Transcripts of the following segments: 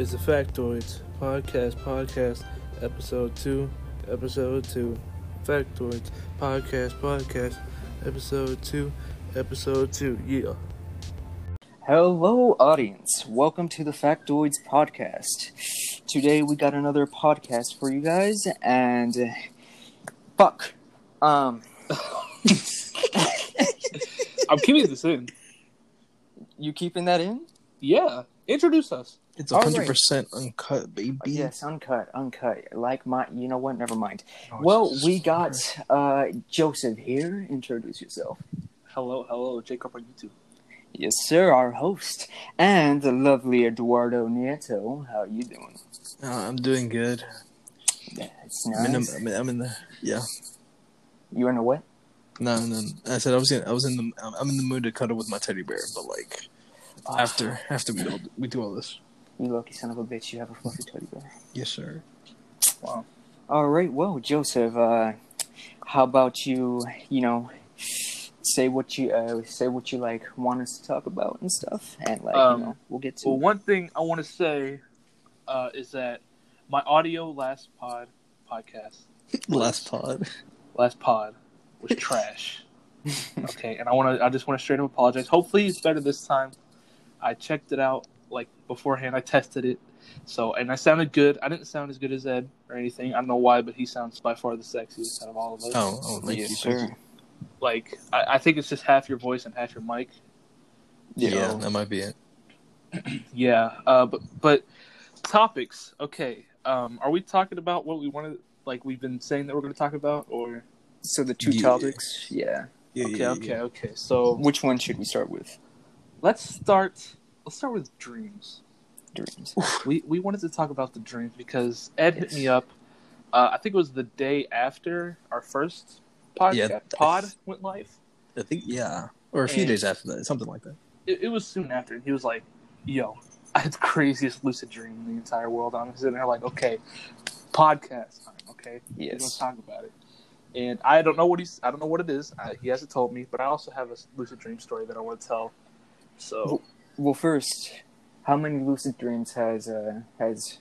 is the Factoids Podcast, Podcast, Episode 2, Episode 2. Factoids Podcast, Podcast, Episode 2, Episode 2. Yeah. Hello, audience. Welcome to the Factoids Podcast. Today we got another podcast for you guys, and uh, fuck. Um, I'm keeping this in. you keeping that in? Yeah. Introduce us. It's All 100% uncut, baby. Yes, uncut, uncut. Like my, you know what? Never mind. Oh, well, Jesus we got uh Joseph here. Introduce yourself. Hello, hello, Jacob on YouTube. Yes, sir. Our host and the lovely Eduardo Nieto. How are you doing? Uh, I'm doing good. That's I'm, in nice. the, I'm, in, I'm in the. Yeah. You in a what? No, no. I said I was in. I was in the. I'm in the mood to cuddle with my teddy bear, but like after after we all, we do all this. You lucky son of a bitch. You have a fluffy teddy bear. Yes, sir. Wow. All right, well, Joseph, uh, how about you? You know, say what you uh, say what you like want us to talk about and stuff, and like Um, you know, we'll get to. Well, one thing I want to say uh, is that my audio last pod podcast, Last pod. last pod, was trash. okay, and I want to. I just want to straight up apologize. Hopefully, it's better this time. I checked it out like beforehand. I tested it, so and I sounded good. I didn't sound as good as Ed or anything. I don't know why, but he sounds by far the sexiest out of all of us. Oh, oh, thank yes, you. sir. Thank you. Like I, I think it's just half your voice and half your mic. Yeah, So- that might be it. Yeah, uh, but but topics. Okay, um, are we talking about what we wanted? Like we've been saying that we're going to talk about, or So the two Yeah. topics, yeah. Yeah, okay, yeah, okay, yeah. okay. So Which one should we start with? let's start. Let's start with dreams. Dreams. We we wanted to talk about the dreams because Ed hit me up. Uh, I think it was the day after our first podcast Yeah. pod went live. I think yeah, or a few And- days after that, something like that. It, it was soon after, and he was like, "Yo, I had the craziest lucid dream in the entire world." I'm sitting there like, "Okay, podcast time. Okay, We're gonna talk about it. And I don't know what he's. I don't know what it is. I, he hasn't told me, but I also have a lucid dream story that I want to tell. So Well, first, how many lucid dreams has uh has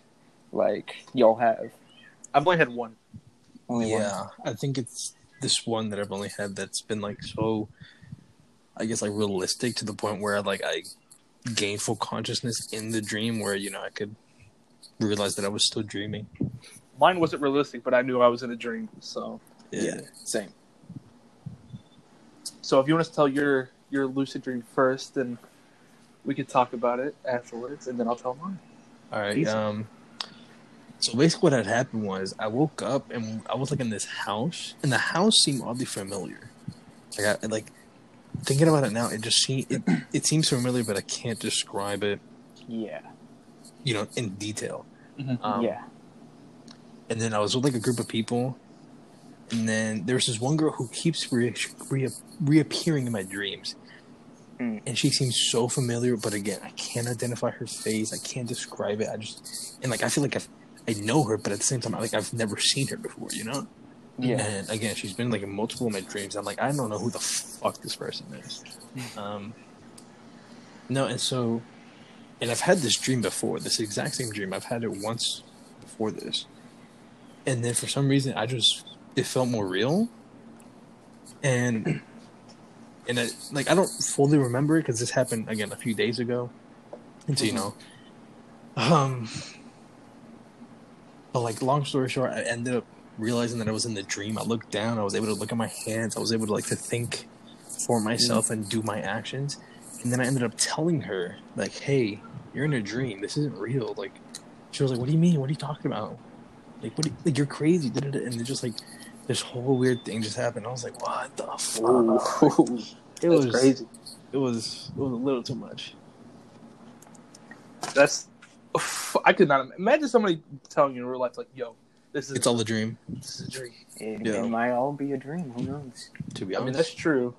like y'all have? I've only had one. Only one. yeah, I think it's this one that I've only had that's been like so, I guess like realistic to the point where like I gained full consciousness in the dream, where you know I could realize that I was still dreaming. Mine wasn't realistic, but I knew I was in a dream. So, Yeah. Same. so if you want to tell your your lucid dream first, then we could talk about it afterwards, and then I'll tell mine. All right. Easy. Um. So basically, what had happened was I woke up and I was like in this house, and the house seemed oddly familiar. Like, I, like thinking about it now, it just seemed it, it seems familiar, but I can't describe it, Yeah. you know, in detail. Mhm. Um, yeah. And then I was with like a group of people, and then there's this one girl who keeps re- re- reappearing in my dreams. Mm. And she seems so familiar, but again, I can't identify her face. I can't describe it. I just and like I feel like I I know her, but at the same time, like I've never seen her before. You know? Yeah. And again, she's been like in multiple of my dreams. I'm like, I don't know who the fuck this person is. Um, no, and so, and I've had this dream before. This exact same dream. I've had it once before this, and then for some reason, I just it felt more real. And and it, like I don't fully remember it because this happened again a few days ago, and so you know, um, but like long story short, I ended up realizing that I was in the dream. I looked down. I was able to look at my hands. I was able to like to think for myself and do my actions. And then I ended up telling her like, "Hey, you're in a dream. This isn't real." Like, she was like, "What do you mean? What are you talking about? Like, what? You, like, you're crazy." da-da-da." And it just like this whole weird thing just happened. I was like, "What the fuck?" Ooh. It That's was crazy. It was it was a little too much. That's I could not imagine somebody telling you in real life, like, "Yo, this is It's all a dream, this is a dream." It, Yeah. it might all be a dream. Who knows? to be I mean, honest. that's true.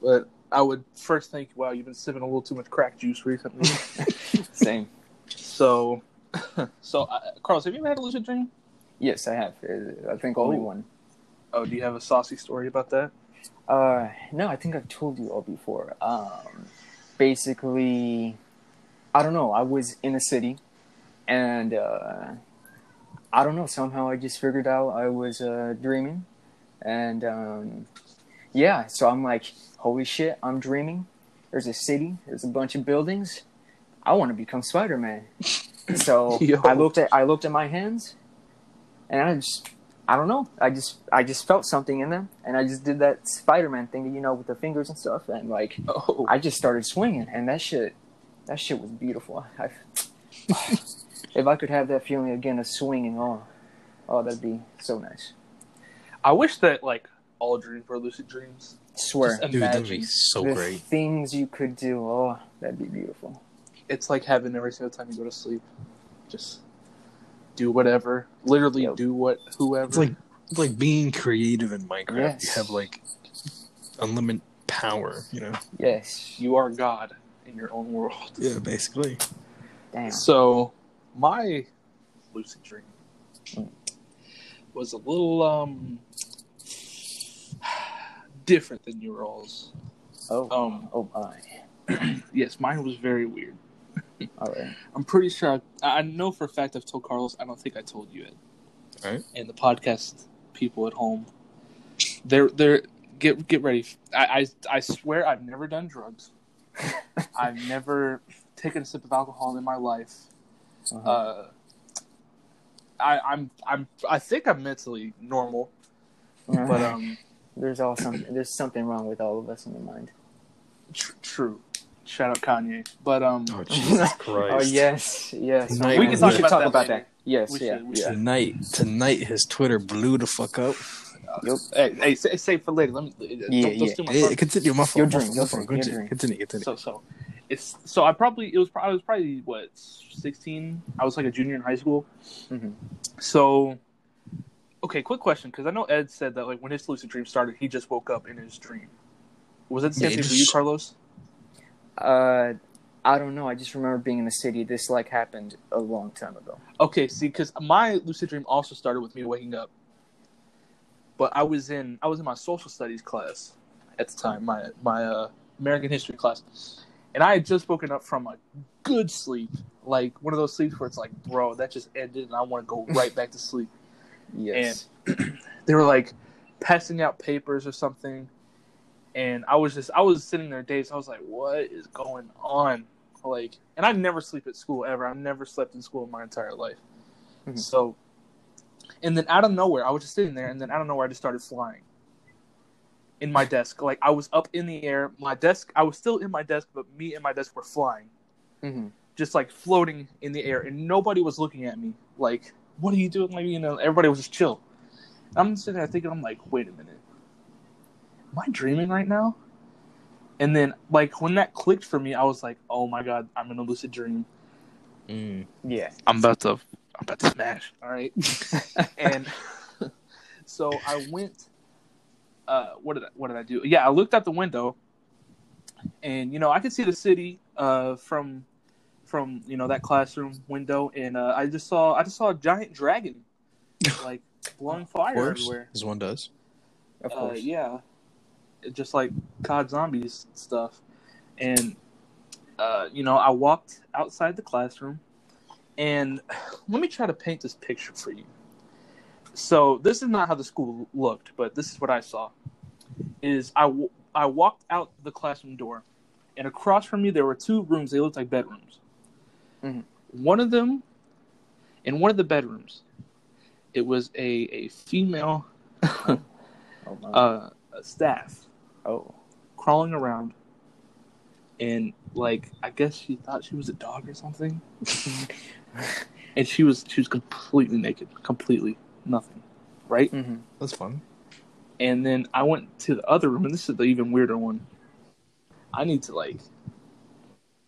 But I would first think, wow, you've been sipping a little too much crack juice recently. Same. so, so uh, Carlos, have you ever had a lucid dream? Yes, I have. Uh, I think only Oh. one. Oh, do you have a saucy story about that? Uh, no, I think I've told you all before. Um, basically, I don't know. I was in a city and uh, I don't know. Somehow I just figured out I was uh, dreaming, and um, yeah. So I'm like, holy shit, I'm dreaming. There's a city. There's a bunch of buildings. I want to become Spider Man. so Yo. I looked at I looked at my hands, and I just I don't know. I just I just felt something in them, and I just did that Spider Man thing, you know, with the fingers and stuff, and like Oh, I just started swinging, and that shit, that shit was beautiful. I, if I could have that feeling again of swinging, oh, oh, that'd be so nice. I wish that like all dreams were lucid dreams. Swear, Just Dude, that'd be so the great. things you could do, oh, that'd be beautiful. It's like heaven every single time you go to sleep. Just do whatever. Literally Yep. do what whoever. It's like it's like being creative in Minecraft. Yes. You have like unlimited power, you know. Yes, you are God in your own world. Yeah, basically. damn. So my lucid dream Mm. was a little um different than your all's. Oh, Um, oh my. yes, mine was very weird. All right. I'm pretty sure I, I know for a fact I've told Carlos. I don't think I told you it. Alright. And the podcast people at home, they're they're get get ready. I I, I swear I've never done drugs. I've never taken a sip of alcohol in my life. Uh-huh. Uh, I I'm I'm I think I'm mentally normal, but um, there's all some there's something wrong with all of us in the mind. tr- true. Shout out Kanye, but um, Oh Jesus Christ. Oh yes, yes. Tonight We can talk should about talk that about that. Yes, We yeah, should- we yeah. Tonight tonight his Twitter blew the fuck up. Yep. hey, hey, say, say for later. Let me. Yeah, don't, don't yeah. my Hey, thunder. continue my fault. Your my dream, fault, your my fault. dream, your Continue, dream. continue, continue. So so, it's so I probably it was probably I was probably what sixteen. I was like a junior in high school. Mhm. So, okay, quick question because I know Ed said that like when his lucid dream started, he just woke up in his dream. Was it the same Yeah, thing it for you, Carlos? Uh, I don't know. I just remember being in the city. This like happened a long time ago. Okay, see, because my lucid dream also started with me waking up, but I was in I was in my social studies class at the time, my my uh, American history class, and I had just woken up from a good sleep, like one of those sleeps where it's like, bro, that just ended, and I want to go right back to sleep. Yes. And They were like passing out papers or something, and I was just I was sitting there days I was like, what is going on? Like, and I never sleep at school ever. I've never slept in school in my entire life. Mhm. So, and then out of nowhere, I was just sitting there, and then out of nowhere, I just started flying in my desk. Like I was up in the air. My desk, I was still in my desk, but me and my desk were flying, hmm just like floating in the air, and nobody was looking at me. Like, what are you doing? Like, you know, everybody was just chill. I'm sitting there thinking, I'm like, wait a minute, am I dreaming right now? And then, like, when that clicked for me, I was like, oh my god, I'm in a lucid dream. Mm. Yeah. I'm about to I'm about to smash. All right. and so I went uh what did I what did I do? Yeah, I looked out the window and you know, I could see the city uh from from, you know, that classroom window and uh I just saw I just saw a giant dragon like blowing Of fire course, everywhere. as one does. Of Uh, course. yeah, It- just like COD Zombies stuff, and uh, you know, I walked outside the classroom, and let me try to paint this picture for you. So this is not how the school looked, but this is what I saw. Is I w- I walked out the classroom door, and across from me there were two rooms. They looked like bedrooms. Mhm. One of them, in one of the bedrooms, it was a a female Oh, uh, staff oh. crawling around, and like I guess she thought she was a dog or something, and she was she was completely naked, completely nothing, right? Mm-hmm. That's fun. And then I went to the other room, and this is the even weirder one. I need to like.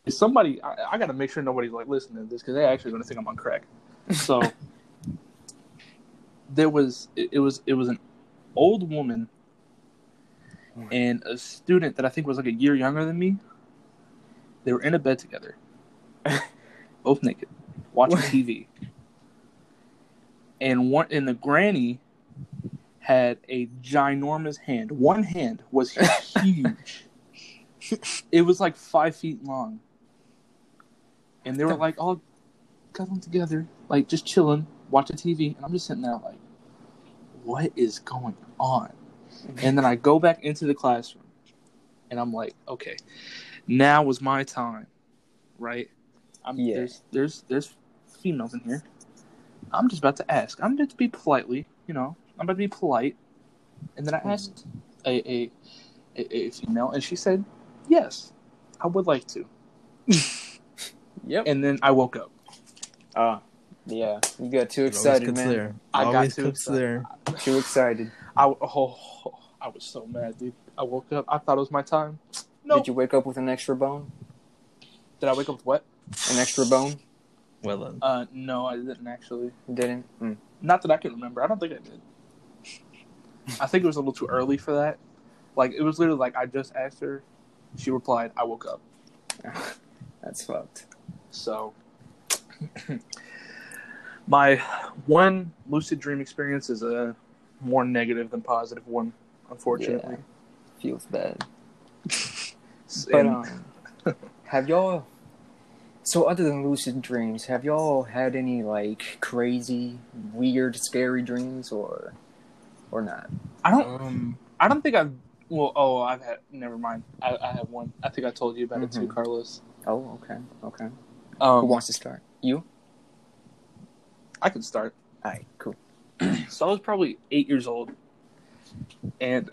If somebody, I, I got to make sure nobody's like listening to this because they're actually going to think I'm on crack. So there was it, it was it was an old woman and a student that I think was like a year younger than me. They were in a bed together, both naked, watching What? TV. And one and the granny had a ginormous hand. One hand was huge. it was like five feet long. And they were like all cuddling together, like just chilling, watching TV, and I'm just sitting there like, what is going on? And then I go back into the classroom, and I'm like, okay, now was my time, right? I'm, Yeah. There's there's there's females in here. I'm just about to ask. I'm about to be politely, you know, I'm about to be polite, and then I asked a a, a, a female, and she said, yes, I would like to. Yep. And then I woke up. Ah, yeah. You got too excited, man. there. I got always too excited. there. Too excited. I oh, I was so mad, dude. I woke up. I thought it was my time. No. Did you wake up with an extra bone? Did I wake up with what? An extra bone? Well then. Uh, no, I didn't actually. You didn't? Mm. Not that I can remember. I don't think I did. I think it was a little too early for that. Like it was literally like I just asked her. She replied, "I woke up." That's fucked. So, my one lucid dream experience is a more negative than positive one, unfortunately. Feels bad. But um, have y'all? So other than lucid dreams, have y'all had any like crazy, weird, scary dreams, or or not? I don't. Um, I don't think I've. Well, oh, I've had. Never mind. I, I have one. I think I told you about it too, Mhm. Carlos. Oh, okay, okay. Who Um, wants to start? You? I can start. All right, cool. So I was probably eight years old, and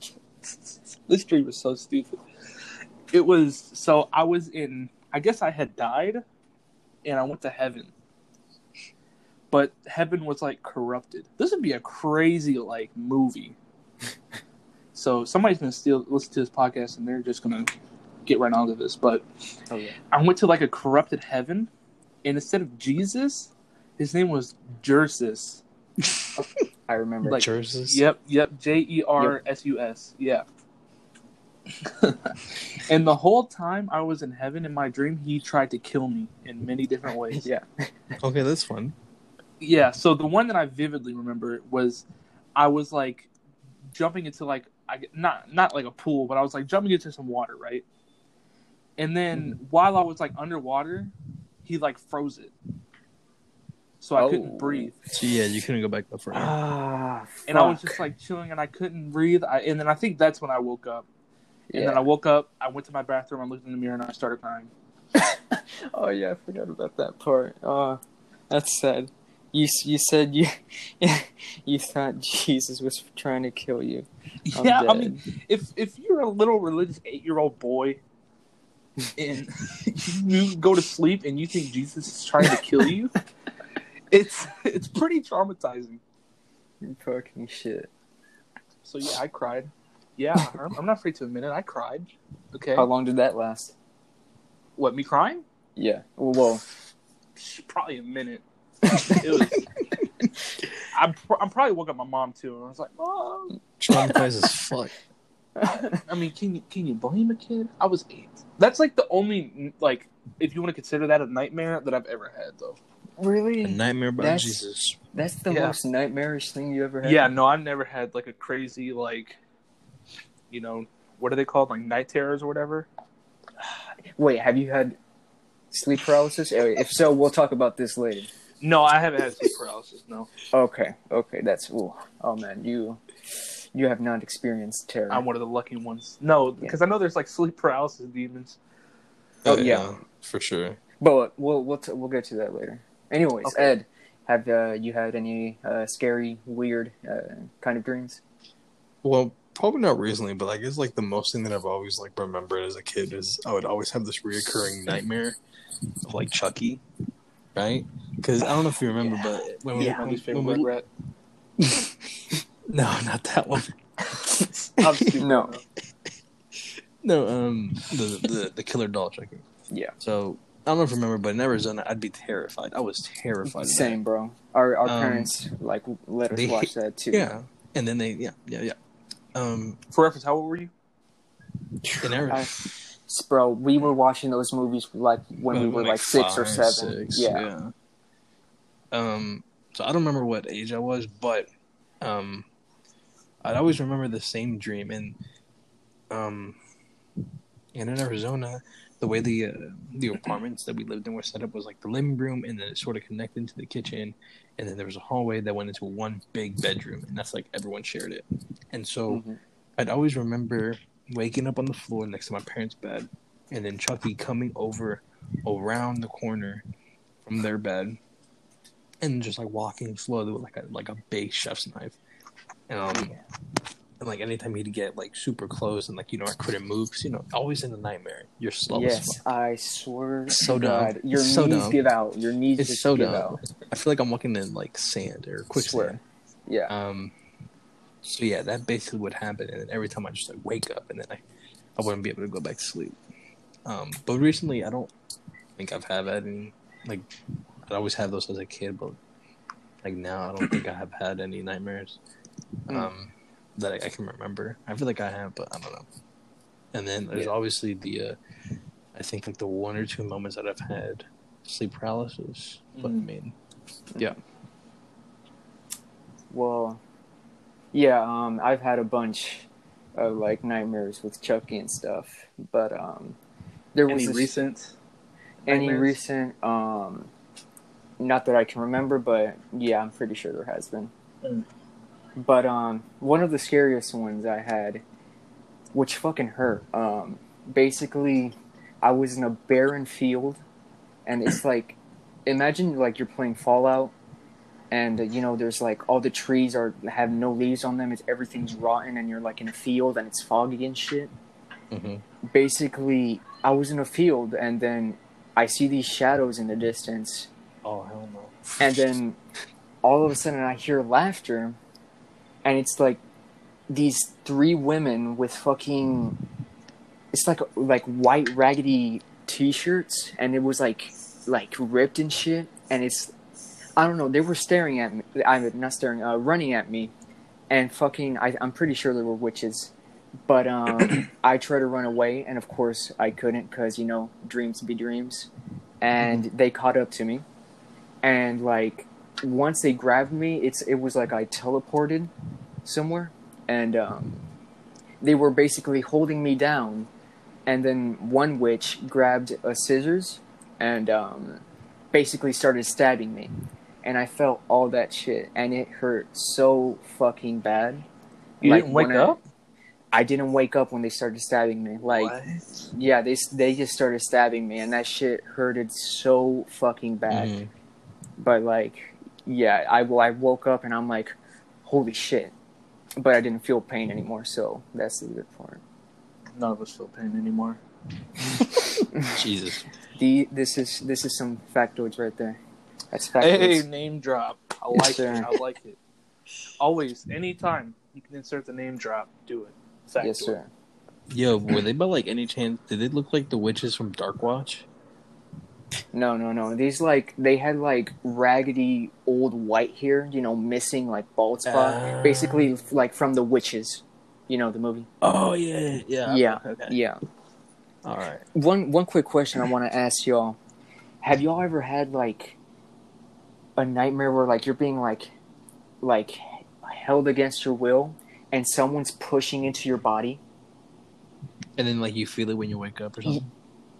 this dream was so stupid. It was so I was in. I guess I had died, and I went to heaven. But heaven was like corrupted. This would be a crazy like movie. so somebody's gonna steal listen to this podcast, and they're just gonna get right onto this. But Oh yeah. I went to like a corrupted heaven, and instead of Jesus, his name was Jersus. I remember. Like- Jerseys. Yep, yep. J E R S U S. Yeah. and the whole time I was in heaven in my dream, he tried to kill me in many different ways. yeah. Okay, that's fun. Yeah, so the one that I vividly remember was I was like jumping into like I not not like a pool, but I was like jumping into some water, right? And then mm-hmm. while I was like underwater, he like froze it. So I Oh. couldn't breathe. So yeah, you couldn't go back that far. Ah, And I was just like chilling and I couldn't breathe. I, and then I think that's when I woke up. And yeah. then I woke up, I went to my bathroom, I looked in the mirror and I started crying. Oh yeah, I forgot about that part. Oh, that's sad. You you said you you thought Jesus was trying to kill you. I'm yeah, I mean if if you're a little religious eight year old boy and you go to sleep and you think Jesus is trying to kill you, it's it's pretty traumatizing. Fucking shit. So yeah, I cried. Yeah, I'm, I'm not afraid to admit it. I cried. Okay. How long did that last? What, me crying? Yeah. Well, well Probably a minute. It was. I'm, pr- I'm probably woke up my mom too, and I was like, "Mom." Traumatized as fuck. I mean, can you can you blame a kid? I was eight. That's like the only like, if you want to consider that a nightmare that I've ever had, though. A really? nightmare about That's- Jesus. That's the Yeah. most nightmarish thing you ever had. Yeah, no, I've never had like a crazy like, you know, what are they called, like night terrors or whatever. Wait, have you had sleep paralysis? Eh, If so, we'll talk about this later. No, I haven't had sleep paralysis. No, Okay. Okay. That's. Ooh. Oh man, you you have not experienced terror. I'm one of the lucky ones. No, because I know there's like sleep paralysis demons. Oh, yeah. for sure. But we'll we'll t- we'll get to that later. Anyways, Okay. Ed, have uh, you had any uh, scary, weird uh, kind of dreams? Well, probably not recently, but I guess like the most thing that I've always like remembered as a kid is I would always have this reoccurring nightmare of like Chucky, right? Because I don't know if you remember, but when we, Yeah. My least when favorite we- wet no, not that one. rat. I'm stupid. No. No, um, the the, the killer doll Chucky. Yeah. So I don't know if you remember, but in Arizona, I'd be terrified. I was terrified. Same, bro. Our our Um, parents like let us they- watch that too. Yeah, and then they, yeah, yeah, yeah. Um, For reference, how old were you? in Arizona, I- bro, we were watching those movies like when we were like, six or seven. six, yeah. Um. So I don't remember what age I was, but um, I'd always remember the same dream, and um, and in Arizona, the way the uh, the apartments that we lived in were set up was like the living room, and then it sort of connected into the kitchen, and then there was a hallway that went into one big bedroom, and that's like everyone shared it. And so Mhm. I'd always remember waking up on the floor next to my parents' bed, and then Chucky coming over around the corner from their bed, and just like walking slowly with like a like a big chef's knife. Um, and like anytime he'd get like super close and like you know I couldn't move because you know, always in a nightmare. You're slow yes. I swear So dumb. God, your It's so knees dumb. give out. Your knees It's just so give dumb. out. I feel like I'm walking in like sand or quicksand. Yeah. Um, so yeah, that basically would happen, and then every time I just like wake up, and then I, I wouldn't be able to go back to sleep. Um, but recently, I don't think I've had any like I'd always had those as a kid, but like now, I don't think I have had any nightmares Mm. um, that I, I can remember. I feel like I have, but I don't know. And then there's Yeah. obviously the, uh, I think like the one or two moments that I've had sleep paralysis. But I mean, yeah. Well, yeah. Um, I've had a bunch of like nightmares with Chucky and stuff, but um, there was Any this- recent? any nightmares? recent um, not that I can remember, but yeah, I'm pretty sure there has been. Mm. But um, one of the scariest ones I had, which fucking hurt. Um, basically, I was in a barren field, and it's like, imagine like you're playing Fallout, and you know there's like all the trees are have no leaves on them. It's everything's rotten, and you're like in a field, and it's foggy and shit. mhm. Basically, I was in a field, and then I see these shadows in the distance, oh hell no. and then all of a sudden I hear laughter, and it's like these three women with fucking it's like like white raggedy t-shirts, and it was like like ripped and shit, and it's I don't know they were staring at me, I'm not staring, uh, running at me, and fucking I, I'm pretty sure they were witches. But um, I tried to run away, and of course I couldn't, cause you know dreams be dreams, and they caught up to me, and like once they grabbed me, it's it was like I teleported somewhere, and um, they were basically holding me down, and then one witch grabbed a scissors and um, basically started stabbing me, and I felt all that shit, and it hurt so fucking bad. You Like, didn't wake I- up? I didn't wake up when they started stabbing me. Like, What? yeah, they they just started stabbing me, and that shit hurted so fucking bad. Mhm. But like, yeah, I I woke up and I'm like, holy shit, but I didn't feel pain anymore. So that's the good part. None of us feel pain anymore. Jesus. The this is this is some factoids right there. That's factoids. Hey, factoids. name drop. I Yes, like sir. it. I like it. Always, anytime you can insert the name drop, do it. Factoid. yes, sir. Yo, were they by like any chance? Did they look like the witches from Dark Watch? No, no, no. These like they had like raggedy old white hair, you know, missing like bald spot, Ah. basically like from the witches. You know the movie. Oh yeah, yeah, Yeah. Okay. Yeah. All right. One one quick question I want to ask y'all: Have y'all ever had like a nightmare where like you're being like like held against your will and someone's pushing into your body? And then like you feel it when you wake up or something.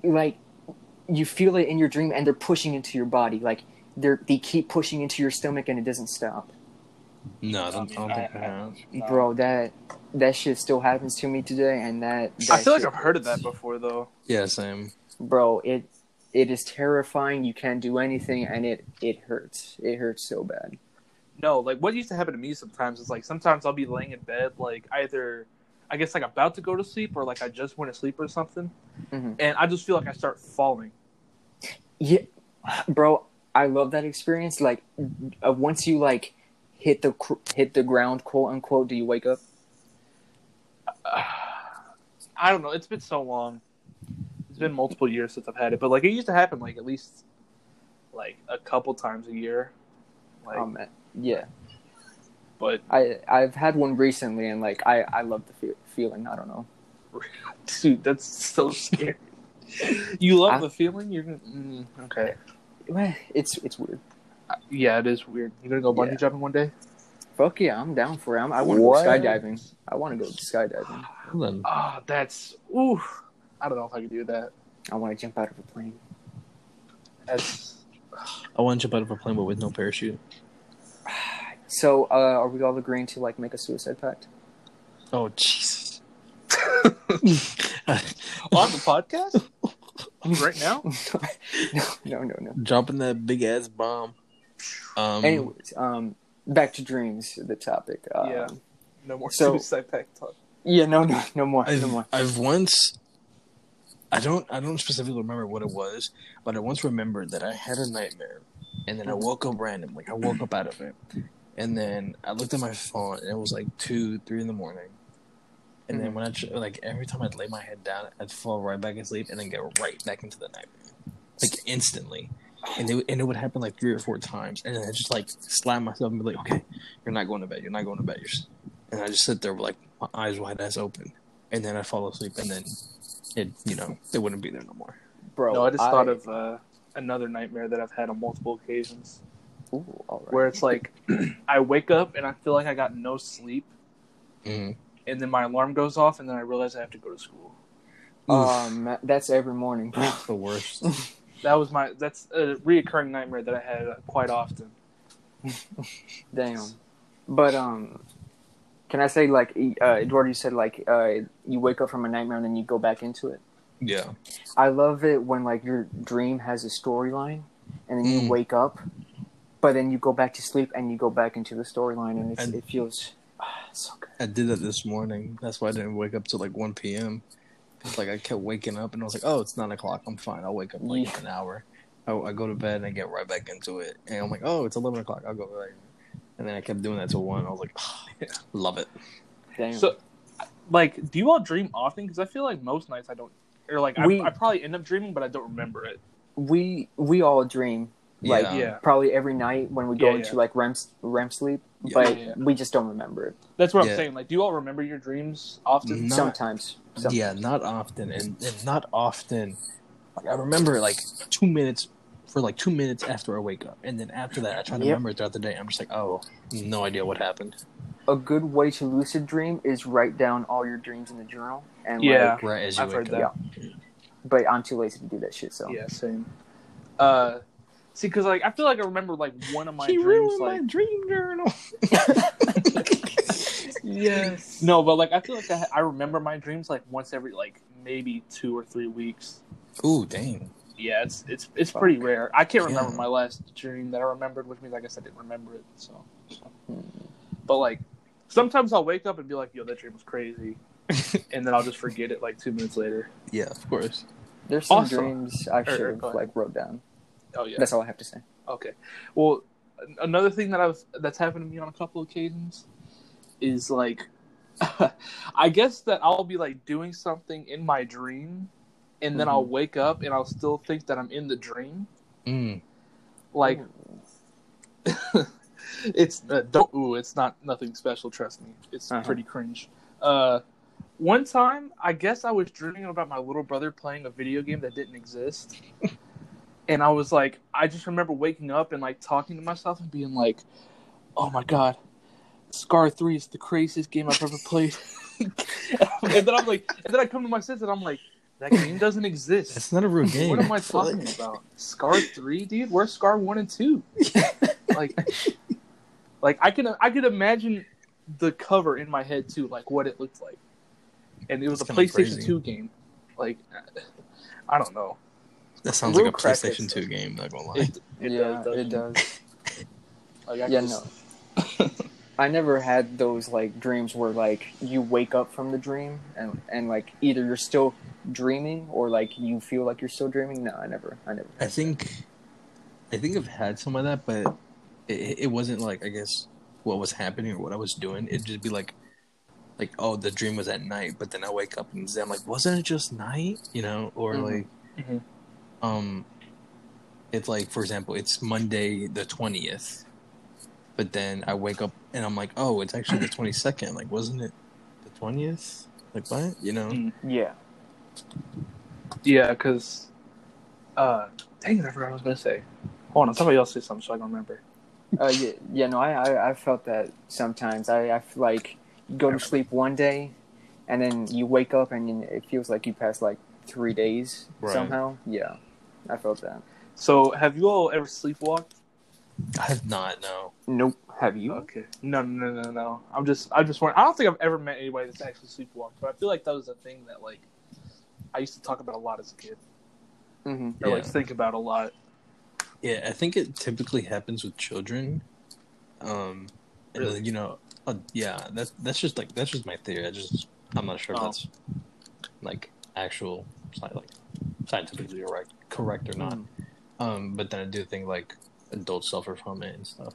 Like you feel it in your dream and they're pushing into your body. Like they're they keep pushing into your stomach and it doesn't stop. No, I don't, I don't think I I- Bro, that that shit still happens to me today, and that, I that feel like I've heard of that before, though. Yeah, same. bro. It it is terrifying. You can't do anything, and it it hurts. It hurts so bad. No, like what used to happen to me sometimes is like sometimes I'll be laying in bed, like either I guess like about to go to sleep or like I just went to sleep or something, Mhm. and I just feel like I start falling. Yeah, bro, I love that experience. Like uh, once you like hit the cr- hit the ground, quote unquote, do you wake up? I don't know. It's been so long. It's been multiple years since I've had it, but like it used to happen like at least like a couple times a year. Like, Oh man, yeah. But I I've had one recently, and like I I love the fe- feeling. I don't know. dude, that's so scary. you love I- the feeling. You're mm, okay. It's it's weird. Yeah, it is weird. You're gonna go bungee Yeah. jumping one day? Fuck yeah, I'm down for it. I'm, I want to go skydiving. I want to go skydiving. Well, then, Ah, that's ooh. I don't know if I could do that. I want to jump out of a plane. That's I want to jump out of a plane, but with no parachute. So, uh, are we all agreeing to like make a suicide pact? Oh Jesus! on the podcast right now. no, no, no, no. Dropping that big ass bomb. Um, Anyways, um, back to dreams. The topic. Um, Yeah. No more So- suicide pact talk. Yeah. No. No. No more. I've, no more. I've once I don't I don't specifically remember what it was, but I once remembered that I had a nightmare and then I woke up randomly. I woke up out of it. And then I looked at my phone and it was like two, three in the morning. And then Mhm. when I tr- like every time I'd lay my head down, I'd fall right back asleep and then get right back into the nightmare, like instantly. And it, and it would happen like three or four times, and then I just like slap myself and be like, "Okay, you're not going to bed. You're not going to bed." You're And I just sit there with like my eyes wide as open, and then I fall asleep, and then it, you know, it wouldn't be there no more. Bro, no, I just thought of uh, another nightmare that I've had on multiple occasions, Ooh, all right. where it's like I wake up and I feel like I got no sleep, Mm. and then my alarm goes off, and then I realize I have to go to school. Um, that's every morning, bro. the worst. That was my that's a reoccurring nightmare that I had uh, quite often. Damn. But um, can I say like uh, Eduardo? You said like uh, you wake up from a nightmare and then you go back into it. yeah, I love it when like your dream has a storyline, and then you Mm. wake up, but then you go back to sleep and you go back into the storyline, and it's, And- it feels ah, so good. I did that this morning. That's why I didn't wake up till like one p.m. It's like I kept waking up, and I was like, "Oh, it's nine o'clock. I'm fine. I'll wake up like Yeah. an hour." I, I go to bed and I get right back into it, and I'm like, "Oh, it's eleven o'clock. I'll go." Right. And then I kept doing that till one. I was like, oh, "Love it." Damn. So, like, do you all dream often? Because I feel like most nights I don't, or like We- I, I probably end up dreaming, but I don't remember it. we we all dream like Yeah. Yeah. probably every night when we go Yeah, into yeah. like REM REM sleep, Yeah. but Yeah, yeah. we just don't remember it. That's what Yeah. I'm saying. Like, do you all remember your dreams often? Not- Sometimes. Some- Yeah, not often, and, and not often. Like I remember like two minutes for like two minutes after I wake up, and then after that, I try to Yep. remember it throughout the day. I'm just like, oh, no idea what happened. A good way to lucid dream is write down all your dreams in the journal and Yeah. like Right as you I've wake heard up. that. but I'm too lazy to do that shit. So Yeah, same. Uh, see, because like I feel like I remember like one of my dreams, like dream journal. yes. no, but like I feel like I, I remember my dreams like once every like maybe two or three weeks. Ooh, dang. Yeah, it's it's it's pretty rare. I can't remember Yeah. my last dream that I remembered, which means I guess I didn't remember it. So, Hmm. but like sometimes I'll wake up and be like, "Yo, that dream was crazy," and then I'll just forget it like two minutes later. Yeah, of course. There's some Also- dreams I should or have like wrote down. Oh yeah, That's all I have to say. Okay. Well, another thing that I've that's happened to me on a couple occasions is like, I guess that I'll be like doing something in my dream, and then I'll Mhm. wake up and I'll still think that I'm in the dream. Mm. Like, it's uh, don't ooh, it's not nothing special. Trust me, it's Uh-huh. pretty cringe. Uh, one time, I guess I was dreaming about my little brother playing a video game that didn't exist, and I was like, I just remember waking up and like talking to myself and being like, "Oh my god, Scar Three is the craziest game I've ever played." and then I'm like, and then I come to my senses and I'm like, that game doesn't exist. It's not a real game. What am I talking about? Scar three, dude? Where's Scar one and two? like, like I can I could imagine the cover in my head too, like what it looked like, and it was That's a PlayStation crazy. two game. Like, I don't know. That sounds like a crackhead PlayStation 2 game, not gonna lie. It, it yeah, does, it does. Like, I Yeah, just- I never had those like dreams where like you wake up from the dream and and like either you're still dreaming or like you feel like you're still dreaming. No, I never, I never. I think, I think I've had some of that, but it, it wasn't like I guess what was happening or what I was doing. It'd just be like, like oh, the dream was at night, but then I wake up and I'm like, wasn't it just night? You know, or Mhm. like, Mhm. Um, it's like for example, it's Monday the twentieth, but then I wake up and I'm like, oh, it's actually the twenty second. Like, wasn't it the twentieth? Like what? You know? Mm. Yeah, Yeah, because, uh, dang it, I forgot what I was gonna say. Hold on, somebody else say something so I can remember. uh, yeah, yeah. No, I, I, I felt that sometimes. I, I like go to sleep one day, and then you wake up and it feels like you passed like three days Right. somehow. Yeah, I felt that. So, have you all ever sleepwalked? I have not. No. Nope. Have you? Okay. No, no, no, no, no. I'm just, I just want. I don't think I've ever met anybody that's actually sleepwalked, but I feel like that was a thing that like I used to talk about a lot as a kid, Mm-hmm. or like think about a lot. Yeah, I think it typically happens with children. Um, Really? then, you know, uh, yeah, that's that's just like that's just my theory. I just I'm not sure if Oh. that's like actual sci- like scientifically correct correct or not. Um, but then I do think like adults suffer from it and stuff.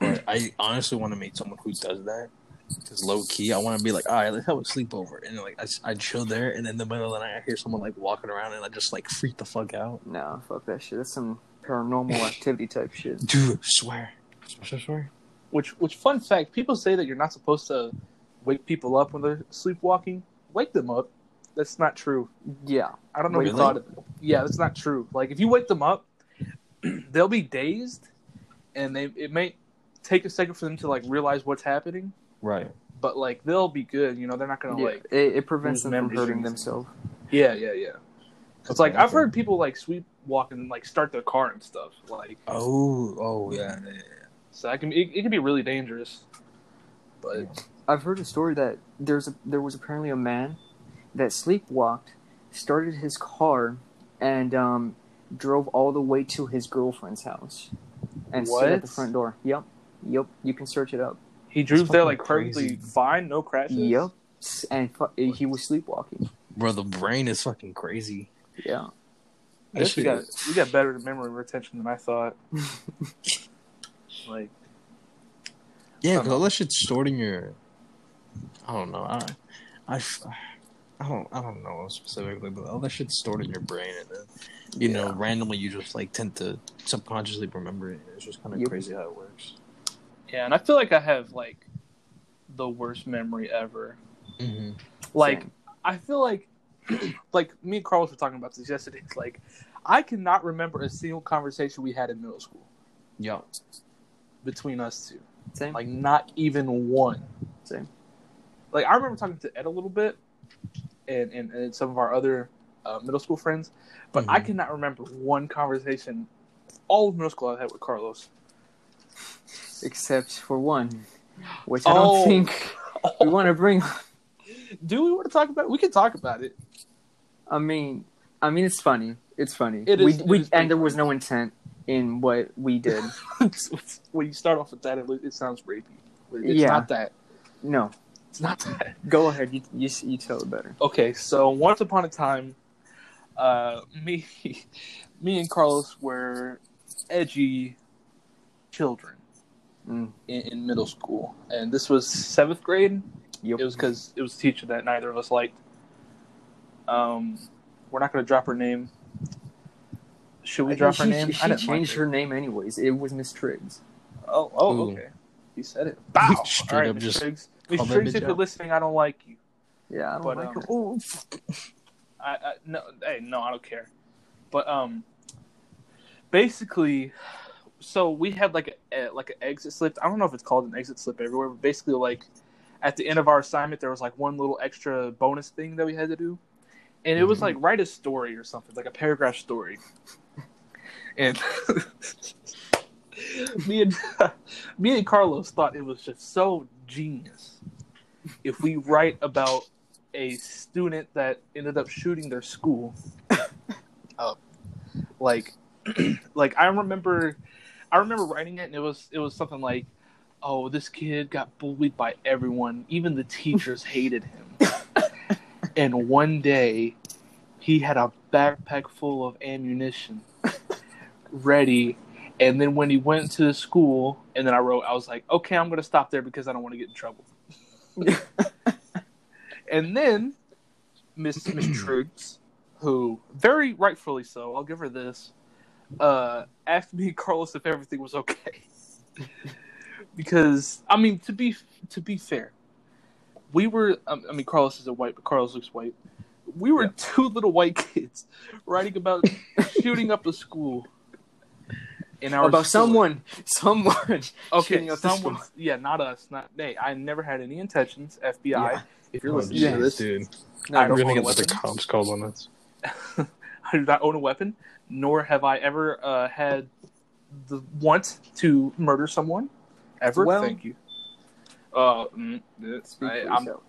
But I honestly want to meet someone who does that. Because low key, I want to be like, all right, let's have a sleepover, and like I, I chill there, and in the middle of the night, I hear someone like walking around, and I just like freak the fuck out. No, fuck that shit. That's some paranormal activity type shit. Dude, swear, swear, swear. Which, which fun fact? People say that you're not supposed to wake people up when they're sleepwalking. Wake them up. That's not true. Yeah. I don't know if you Really? thought it. Yeah, that's not true. Like if you wake them up, they'll be dazed, and they it may take a second for them to like realize what's happening. Right. But like they'll be good. You know, they're not gonna yeah. like. it, it prevents them from hurting themselves. Yeah, yeah, yeah. It's like I've heard people like sleepwalk and like start their car and stuff. Like Oh, oh yeah. yeah, yeah. so, that can it, it can be really dangerous. But I've heard a story that there's a there was apparently a man that sleepwalked, started his car, and um, drove all the way to his girlfriend's house, and stood at the front door. Yep, yep. You can search it up. he drove there fucking like perfectly fine, no crashes. Yep. And fu- he was sleepwalking. Bro, the brain is fucking crazy. Yeah. I guess we got shit- we got better memory retention than I thought. like Yeah, because all that shit's stored in your. I don't know. I, I, f- I don't. I don't know specifically, but all that shit's stored in your brain, and then you know, randomly you just like tend to subconsciously remember it. It's just kind of Yep. crazy how it works. yeah, and I feel like I have like the worst memory ever. Mm-hmm. Like Same. I feel like like me and Carlos were talking about this yesterday. It's like I cannot remember a single conversation we had in middle school Yeah. between us two. Same. Like not even one. Same. Like I remember talking to Ed a little bit, and and, and some of our other uh, middle school friends, but I Mhm. cannot remember one conversation all of middle school I had with Carlos. Except for one, which I Oh. don't think we want to bring. Do we want to talk about it? We can talk about it. I mean, I mean, it's funny. It's funny. It we is- we is pretty and there was no intent in what we did. when you start off with that, it, it sounds rapey. It's Yeah. not that. no, It's not that. go ahead. You you, you tell it better. Okay, so once upon a time, uh, me, me and Carlos were edgy children Mm. in, in middle school, and this was seventh grade. Yep. It was because it was a teacher that neither of us liked. Um, we're not going to drop her name. Should we drop she, her name? She, I didn't like changed her name anyways. It was Miss Triggs. Oh, oh, Ooh. okay. He said it. Bow. Straight All right, up Miss just Triggs. Miss call that Triggs, bitch if you're listening, I don't like you. Yeah, I don't But, like um, her. Oh, I, I no, hey, no, I don't care. But um, basically, so we had like a, a like an exit slip. I don't know if it's called an exit slip everywhere, but basically, like at the end of our assignment, there was like one little extra bonus thing that we had to do, and it was Mhm. like write a story or something, like a paragraph story. And me and me and Carlos thought it was just so genius if we write about a student that ended up shooting their school up. Oh. Like, like I remember, I remember writing it, and it was it was something like, "Oh, this kid got bullied by everyone, even the teachers hated him." and one day, he had a backpack full of ammunition ready. And then when he went to the school, and then I wrote, I was like, okay, I'm going to stop there because I don't want to get in trouble. And then Miss Miss Triggs, who very rightfully so, I'll give her this, uh, asked me Carlos if everything was okay. because I mean, to be to be fair, we were. um, I mean, Carlos isn't white, but Carlos looks white. We were two little white kids writing about shooting up a school. In our About school. someone, someone. Okay, shooting up the someone. Yeah, not us. Not hey. I never had any intentions. FBI. Yeah. If you're Oh, listening Yeah. to this, dude. I We're don't gonna own a get like the weapon. cops called on us. I do not own a weapon, nor have I ever uh, had the want to murder someone. Ever. Well- Thank you. Uh, mm, Speak I, for I'm yourself.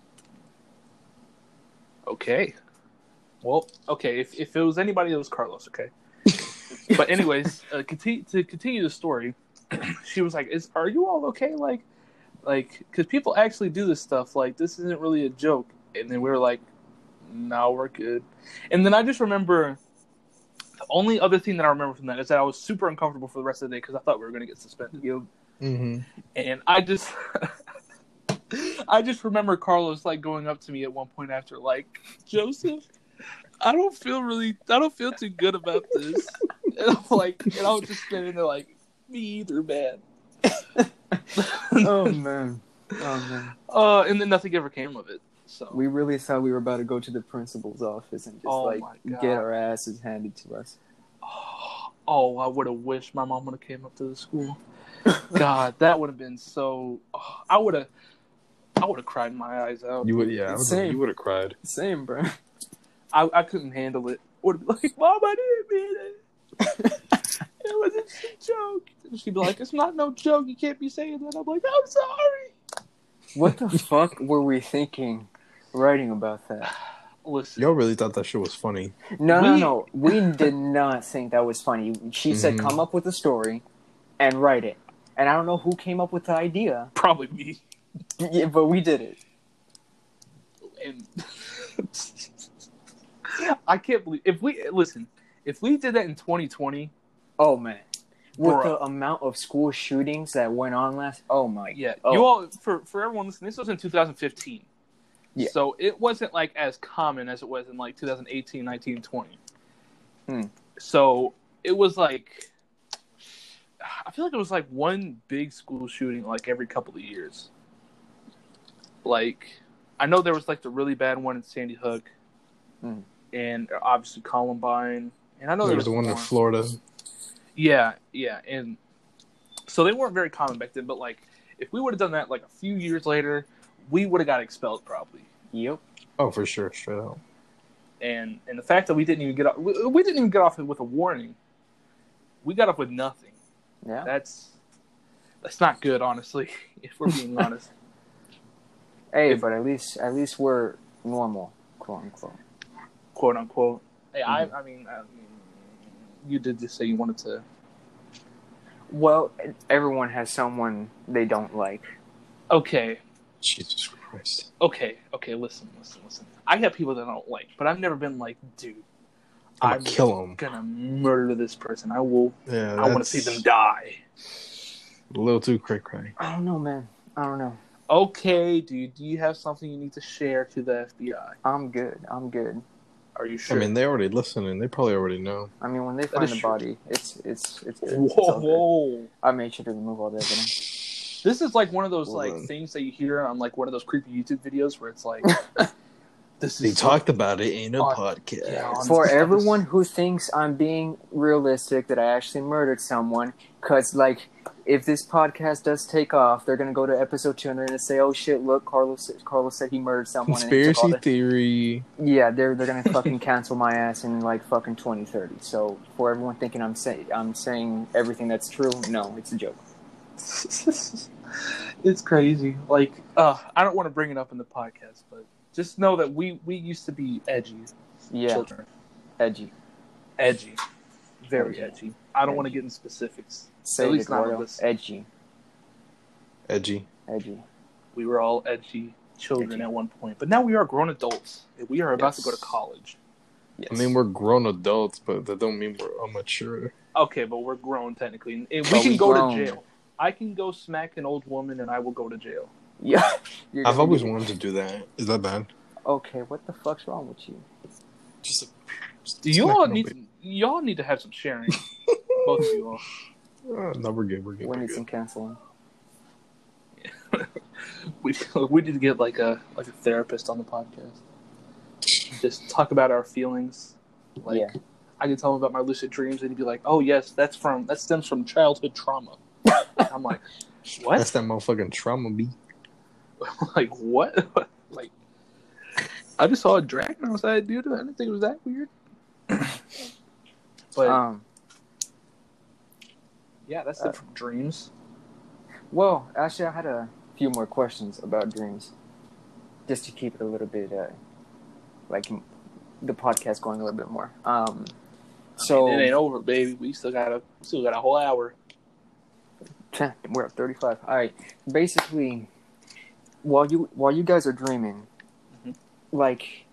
okay. Well, okay. If if it was anybody, it was Carlos. Okay. But anyways, uh, continue, to continue the story, she was like, "Is are you all okay? Like, like because people actually do this stuff. Like this isn't really a joke." And then we were like, "No, we're good." And then I just remember the only other thing that I remember from that is that I was super uncomfortable for the rest of the day because I thought we were going to get suspended. You Mm-hmm. And I just, I just remember Carlos like going up to me at one point after like, Joseph, I don't feel really, I don't feel too good about this. And I'm like, and I was just standing there like, me either, man. Oh man. Oh man. Uh, and then nothing ever came of it. So We really thought we were about to go to the principal's office and just Oh like get our asses handed to us. oh, I would have wished my mom would have came up to the school. God, that would have been so. oh, I would have, I would have cried my eyes out. You would, yeah, I would've- Same. you would have cried. Same, bro. I, I couldn't handle it. Would have been like, Mom, I didn't mean it. It was just a joke. And she'd be like, It's not no joke. You can't be saying that. I'm like, I'm sorry. What the fuck were we thinking writing about that? Listen, Y'all really thought that shit was funny. No, no, We- no. We did not think that was funny. She said, Mhm. "Come up with a story and write it." And I don't know who came up with the idea, probably me. yeah, but we did it. And I can't believe if we listen. If we did that in 2020, Oh man, with Bruh. the amount of school shootings that went on last. Oh my. yeah, Oh. you all for for everyone listening. This was in 2015. Yeah. So it wasn't like as common as it was in like 2018, 19, 20. Hmm. So it was like I feel like it was like one big school shooting like every couple of years. Like I know there was like the really bad one in Sandy Hook, Hmm. and obviously Columbine, and I know There there was the one in. Florida. Yeah, yeah, and so they weren't very common back then. But like, if we would have done that like a few years later, we would have got expelled probably. Yep. Oh, for sure, straight out. And and the fact that we didn't even get off, we, we didn't even get off with a warning. We got off with nothing. Yeah. That's that's not good, honestly. If we're being honest. Hey, if- but at least at least we're normal, quote unquote. quote unquote. Hey, Mm-hmm. I, I mean, I mean, you did just say you wanted to. Well, everyone has someone they don't like. Okay, Jesus Christ. okay, okay. Listen, listen, listen. I got people that I don't like, but I've never been like, dude, I'm I'm gonna kill him. gonna murder this person. I will. Yeah, I want to see them die. A little too cray cray. I don't know, man. I don't know. Okay, dude. Do you have something you need to share to the FBI? I'm good. I'm good. Are you sure? I mean, they already listening. They probably already know. I mean, when they find is the true. body, it's it's it's good. It's all good. whoa. I made sure to remove all the evidence. This is like one of those Well, like then. things that you hear on like one of those creepy YouTube videos where it's like, this They is talked about it in a On- podcast. yeah, For everyone who thinks I'm being realistic that I actually murdered someone, because like if this podcast does take off, they're gonna go to episode 200 and say, "Oh shit, look, Carlos Carlos said he murdered someone." and he took all Conspiracy the- theory. Yeah, they're they're gonna fucking cancel my ass in like fucking 2030. So for everyone thinking I'm saying I'm saying everything that's true, no, it's a joke. it's crazy. Like, uh, I don't want to bring it up in the podcast, but just know that we we used to be edgy Yeah, children. edgy. Edgy, very Edgy. edgy. I don't want to get in specifics. Say At least not Eduardo. on this. Edgy, Edgy. edgy. We were all edgy children Edgy. at one point, but now we are grown adults. We are about to go to college. Yes. I mean, we're grown adults, but that don't mean we're immature. Okay, but we're grown technically. And we But can we go grown. to jail. I can go smack an old woman, and I will go to jail. yeah. I've gonna always wanted to do that. Is that bad? Okay, what the fuck's wrong with you? Just Do you all need to, y'all need to have some sharing. Both of you all. Uh, no, we're good. We're good. We need good. some canceling. we we need to get like a like a therapist on the podcast. Just talk about our feelings. Like Yeah. I can tell him about my lucid dreams, and he'd be like, "Oh yes, that's from that stems from childhood trauma." I'm like, "What?" That's that motherfucking trauma beat. like what? like I just saw a dragon outside, dude. I didn't think it was that weird." But um, yeah, that's uh, it from dreams. well, actually, I had a few more questions about dreams, just to keep it a little bit, uh, like the podcast going a little bit more. Um, so it ain't over, baby. We still got a still got a whole hour. we're at 35 all right basically while you while you guys are dreaming Mhm. like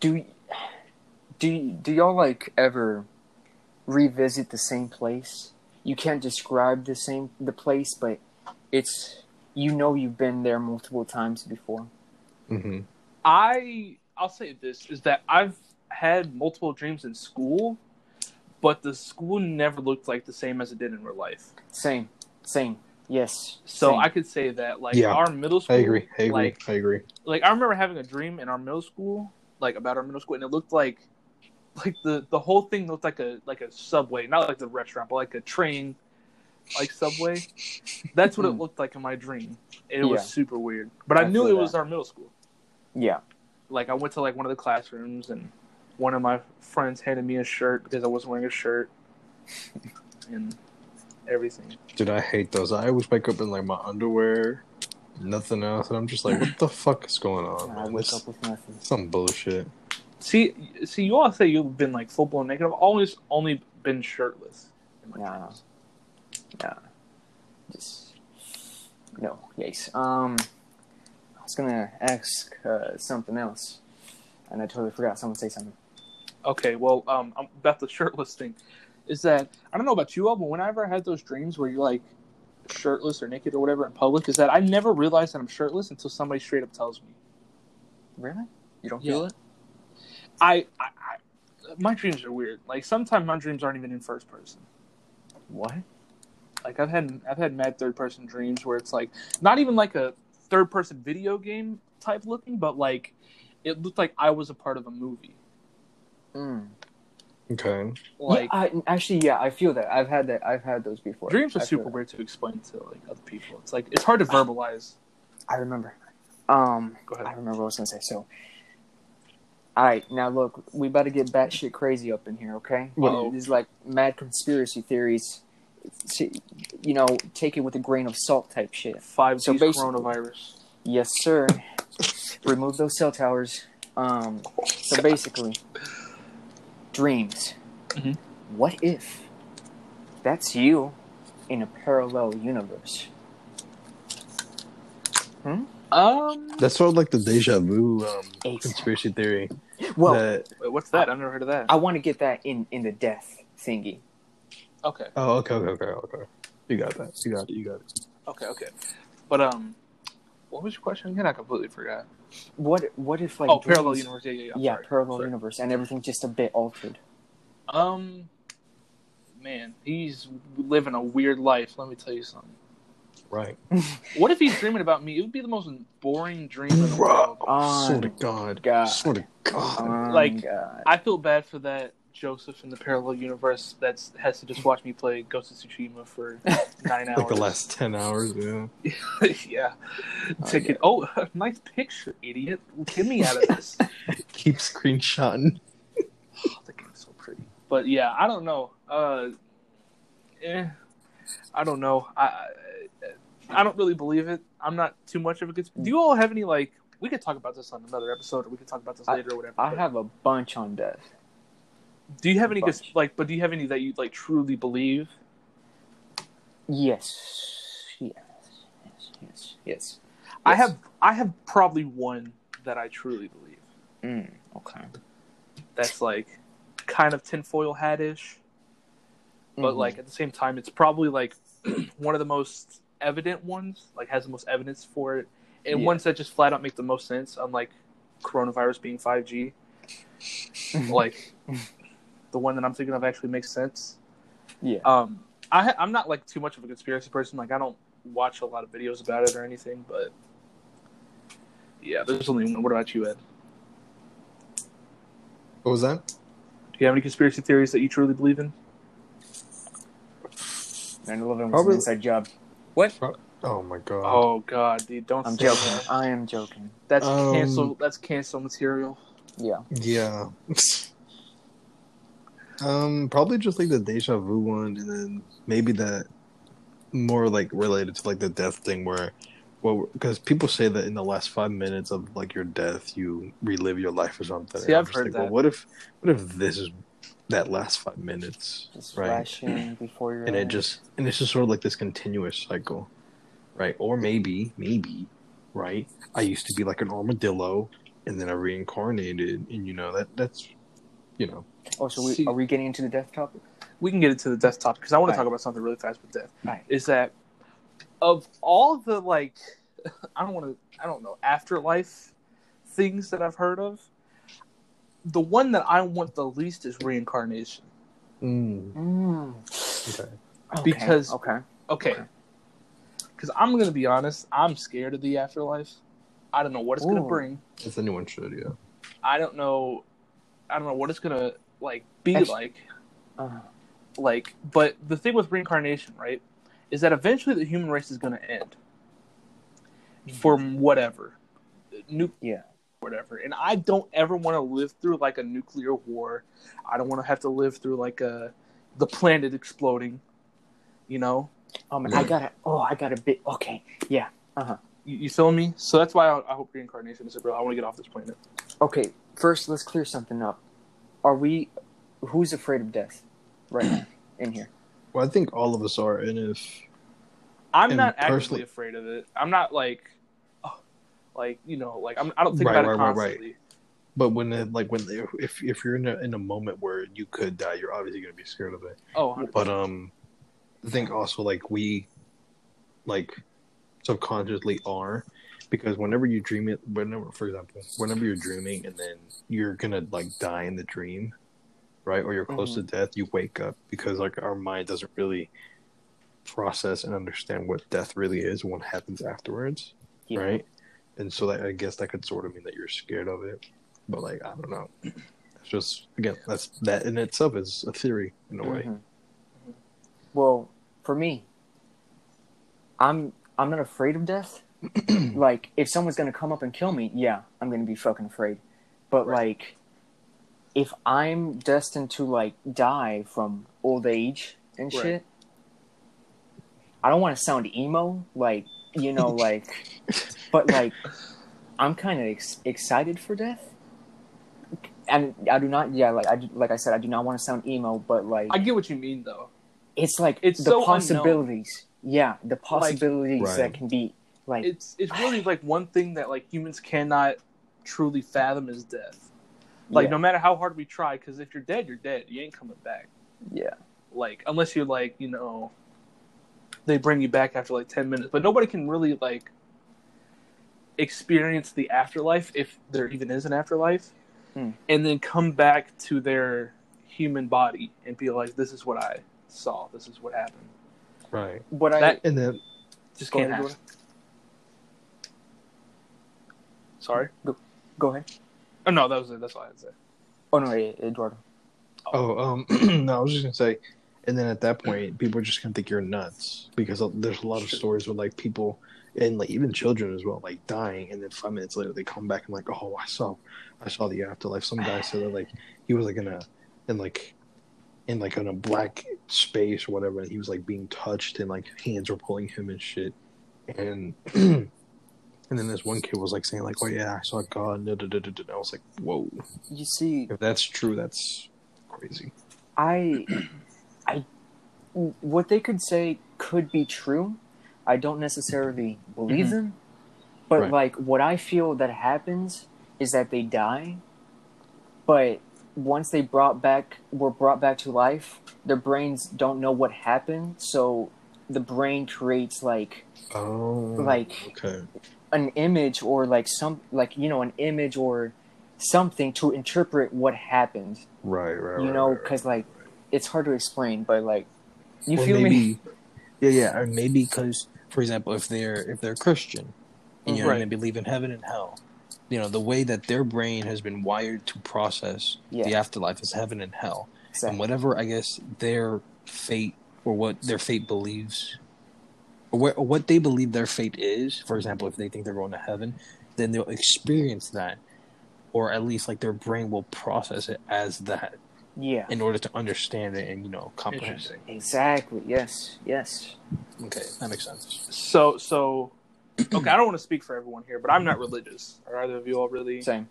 do do do y'all like ever revisit the same place you can't describe the same the place but it's you know you've been there multiple times before hmm I I'll say this is that I've had multiple dreams in school, but the school never looked like the same as it did in real life. same same yes So same. I could say that like Yeah, our middle school I agree. I agree. like I agree. like I remember having a dream in our middle school, like about our middle school, and it looked like like the the whole thing looked like a like a subway, not like the restaurant, but like a train, like subway. That's what it Hmm. looked like in my dream. It was super weird, but I, I knew feel it was our middle school. yeah Like I went to like one of the classrooms, and one of my friends handed me a shirt because I wasn't wearing a shirt, and everything. Dude, I hate those. I always wake up in like my underwear, nothing else, and I'm just like, what the fuck is going on? i wake This up with nothing some bullshit. See, see, you all say you've been like full blown naked. I've always only been shirtless. In my Nah. dreams. just no yes um i was gonna ask uh, something else and i totally forgot someone say something Okay, well, um, about the shirtless thing, is that I don't know about you all, but whenever I had those dreams where you're like shirtless or naked or whatever in public, is that I never realize that I'm shirtless until somebody straight up tells me. really you don't Yeah. feel it I, I, I my dreams are weird. Like sometimes my dreams aren't even in first person. what Like I've had I've had mad third person dreams where it's like not even like a third person video game type looking, but like it looked like I was a part of a movie. mm. Okay. Like yeah, I, actually yeah i feel that i've had that i've had those before dreams are I super weird to explain to like other people. It's like it's hard to verbalize. i remember um Go ahead. i remember what i was gonna say so all right now look we about to get batshit crazy up in here okay Uh-oh. these like mad conspiracy theories you know take it with a grain of salt type shit Five So G basically- coronavirus. Yes, sir. Remove those cell towers. Um, so basically, dreams. Mhm. What if that's you in a parallel universe? Um, That's sort of like the deja vu um, Exactly. conspiracy theory. Well, that, wait, what's that? I've never heard of that. I want to get that in in the death thingy. Okay, oh, okay, okay, okay, okay. You got that. You got it. You got it. okay, okay. But um, what was your question again? I completely forgot. What what if like oh, parallel universe. Yeah, yeah, yeah. Yeah, sorry. parallel Sorry. universe, and everything just a bit altered. Um, man, he's living a weird life. Let me tell you something. Right. What if he's dreaming about me? It would be the most boring dream in the world. Oh, swear to God. God. Swear to God. Oh, Like, God. I feel bad for that Joseph in the parallel universe that's has to just watch me play Ghost of Tsushima for nine hours. like the last 10 hours, yeah. yeah. Oh, Take it. Oh, nice picture, idiot. Get me out of this. Keep screenshotting. Oh, the game's so pretty. But yeah, I don't know. Uh, eh, I don't know. I, I don't really believe it. I'm not too much of a good. Do you all have any like? We could talk about this on another episode, or we could talk about this I- later, or whatever. I but have a bunch on death. Do you have any bunch. cons- like? But do you have any that you like truly believe? Yes. Yes. Yes. Yes. Yes. I have. I have probably one that I truly believe. Mm, okay. That's like kind of tinfoil hat-ish, but Mhm. like at the same time, it's probably like one of the most evident ones. Like has the most evidence for it, and Yeah. ones that just flat out make the most sense. Unlike coronavirus being five G, like the one that I'm thinking of actually makes sense. yeah. Um, I I'm not like too much of a conspiracy person. Like I don't watch a lot of videos about it or anything, but yeah, there's only one. What about you, Ed? What was that? Do you have any conspiracy theories that you truly believe in? 9/11 was Probably- an inside job. Oh my God. Oh God, dude, don't I'm say joking. that. I am joking. That's Um, cancel. That's cancel material. Yeah. Yeah. Um, probably just like the deja vu one, and then maybe that more like related to like the death thing, where, well, because people say that in the last five minutes of like your death, you relive your life or something. See, I'm I've heard like, well, that. what if, what if this is that last five minutes, Just right? flashing before your and it just and it's just sort of like this continuous cycle right or maybe maybe right i used to be like an armadillo and then i reincarnated and you know that that's you know Oh, so we, See- are we getting into the death topic? we can get into the death topic because I want to Right. talk about something really fast with death. Right. Is that of all the like, I don't want to, I don't know, afterlife things that I've heard of, the one that I want the least is reincarnation. Mm. okay Okay, Because- okay, Okay. Because I'm going to be honest, I'm scared of the afterlife. I don't know what it's going to bring. as anyone should yeah I don't know. I don't know what it's going to like be Actu- like. uh, like but the thing with reincarnation right is that eventually the human race is going to end for whatever nu- Yeah. Whatever and i don't ever want to live through like a nuclear war i don't want to have to live through like a the planet exploding you know um, Yeah. I got to Oh, I got a bit. Okay, yeah. Uh huh. You, you feel me so that's why i, I hope reincarnation is a real i want to get off this planet Okay, first let's clear something up. Are we? Who's afraid of death? Right now, in here. well i think all of us are and if i'm And not actively personally- afraid of it i'm not like oh, like you know like I'm, i don't think Right, about it right, right, right. but when it, like when if if you're in a in a moment where you could die you're obviously going to be scared of it oh 100%. but um i think also like we like subconsciously are because whenever you dream it whenever for example whenever you're dreaming and then you're gonna like die in the dream right or you're close to death you wake up because like our mind doesn't really process and understand what death really is and what happens afterwards Yeah. right and so that i guess that could sort of mean that you're scared of it but like i don't know it's just again that's that in itself is a theory in a way Mhm. Well, for me, I'm I'm not afraid of death. like, if someone's gonna come up and kill me, yeah, I'm gonna be fucking afraid. But Right. like, if I'm destined to like die from old age and Right. shit, I don't want to sound emo, like you know, like, but like, I'm kind of ex- excited for death. And I do not, yeah, like I do- like I said, I do not want to sound emo, but like I get what you mean though. it's like It's the so unknown. possibilities. Yeah, the possibilities Right. that can be like It's it's really like one thing that like humans cannot truly fathom is death. Like yeah, no matter how hard we try, because if you're dead, you're dead. You ain't coming back. yeah, Like unless you're like you know, they bring you back after like ten minutes. But nobody can really like experience the afterlife if there even is an afterlife, Hmm. and then come back to their human body and be like, "This is what I saw. This is what happened." right What I That- and then Just Go can't ahead, happen. Sorry. go ahead. Oh no, that was it. That's all I had to say. Oh no, yeah, Eduardo. Oh, um, no, I was just gonna say, and then at that point, people are just gonna think you're nuts because there's a lot of stories where like people and like even children as well, like dying, and then five minutes later they come back and like, oh, I saw, I saw the afterlife. Some guy said that like he was like in a, in like, in like in a black space or whatever, and he was like being touched and like hands were pulling him and shit, and. And then this one kid was like saying like, "Oh yeah, I saw God." da, da, da, da, da. I was like, "Whoa! You see, If that's true, that's crazy." I, what they could say could be true. I don't necessarily believe Mhm. them, but Right. like what I feel that happens is that they die, but once they brought back were brought back to life, their brains don't know what happened, so the brain creates like Oh, Like- okay, an image or like some like you know an image or something to interpret what happened right, right, you right, know right, right. because like it's hard to explain but like you Or feel me maybe, Yeah, yeah, or maybe because, for example, if they're if they're Christian, and you know, Right. they believe in heaven and hell, you know, the way that their brain has been wired to process Yeah. the afterlife is heaven and hell, Exactly. and whatever I guess their fate or what their fate believes, or what, or what they believe their fate is. For example, if they think they're going to heaven, then they'll experience that, or at least like their brain will process it as that. Yeah. in order to understand it and you know comprehend it. Exactly. Yes. Yes. Okay, that makes sense. So so okay, I don't want to speak for everyone here, but I'm not religious. Are either of you all really? Same.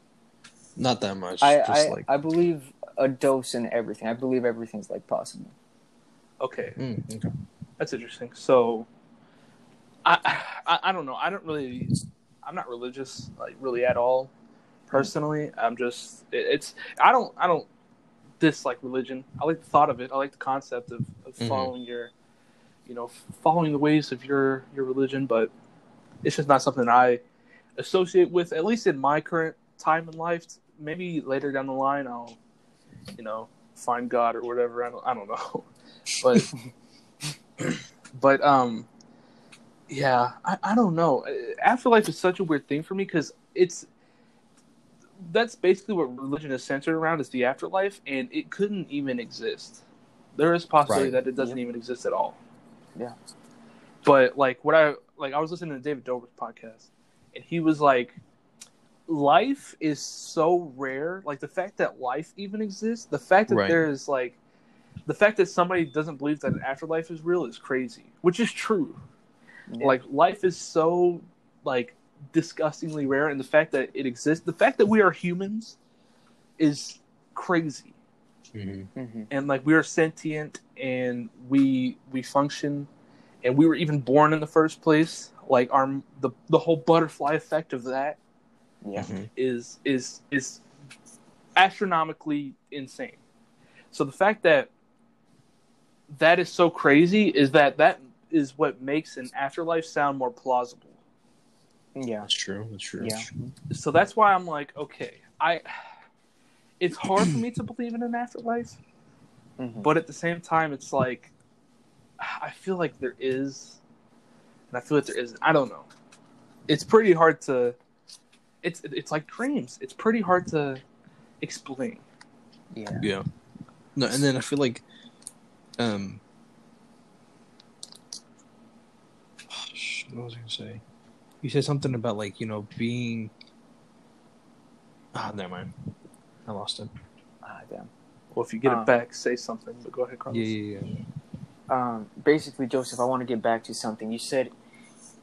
Not that much. I just I, like I believe a dose in everything. I believe everything's like possible. Okay, Mm, okay. that's interesting. So I, I I don't know. I don't really. I'm not religious, like really at all. Personally, I'm just. it- It's. I don't. I don't dislike religion. I like the thought of it. I like the concept of, of Mhm. following your, you know, following the ways of your your religion. But it's just not something I associate with. At least in my current time in life. Maybe later down the line, I'll, you know, find God or whatever. I don't. I don't know. But but um yeah I, I don't know afterlife is such a weird thing for me because it's that's basically what religion is centered around is the afterlife and it couldn't even exist there is possibility Right. that it doesn't even exist at all Yeah. but like what i like i was listening to david dobrik's podcast and he was like life is so rare like the fact that life even exists the fact that Right. there is like the fact that somebody doesn't believe that an afterlife is real is crazy which is true Yeah. like life is so like disgustingly rare and the fact that it exists the fact that we are humans is crazy Mhm. Mhm. and like we are sentient and we we function and we were even born in the first place like our the the whole butterfly effect of that Yeah. Mhm. is is is astronomically insane. So the fact that that is so crazy is that that is what makes an afterlife sound more plausible. Yeah. That's true. That's true. Yeah. That's true. So that's why I'm like, okay, I it's hard for me to believe in an afterlife, Mhm. but at the same time it's like I feel like there is and I feel like there isn't. I don't know. It's pretty hard to it's it's like dreams. It's pretty hard to explain. Yeah. Yeah. No, and then I feel like, um, what was I gonna say? You said something about like you know being. Ah, never mind. I lost it. Ah, damn. Well, if you get Uh, it back, say something. But go ahead, Carlos. Yeah, yeah, yeah. Um, basically, Joseph, I want to get back to something. You said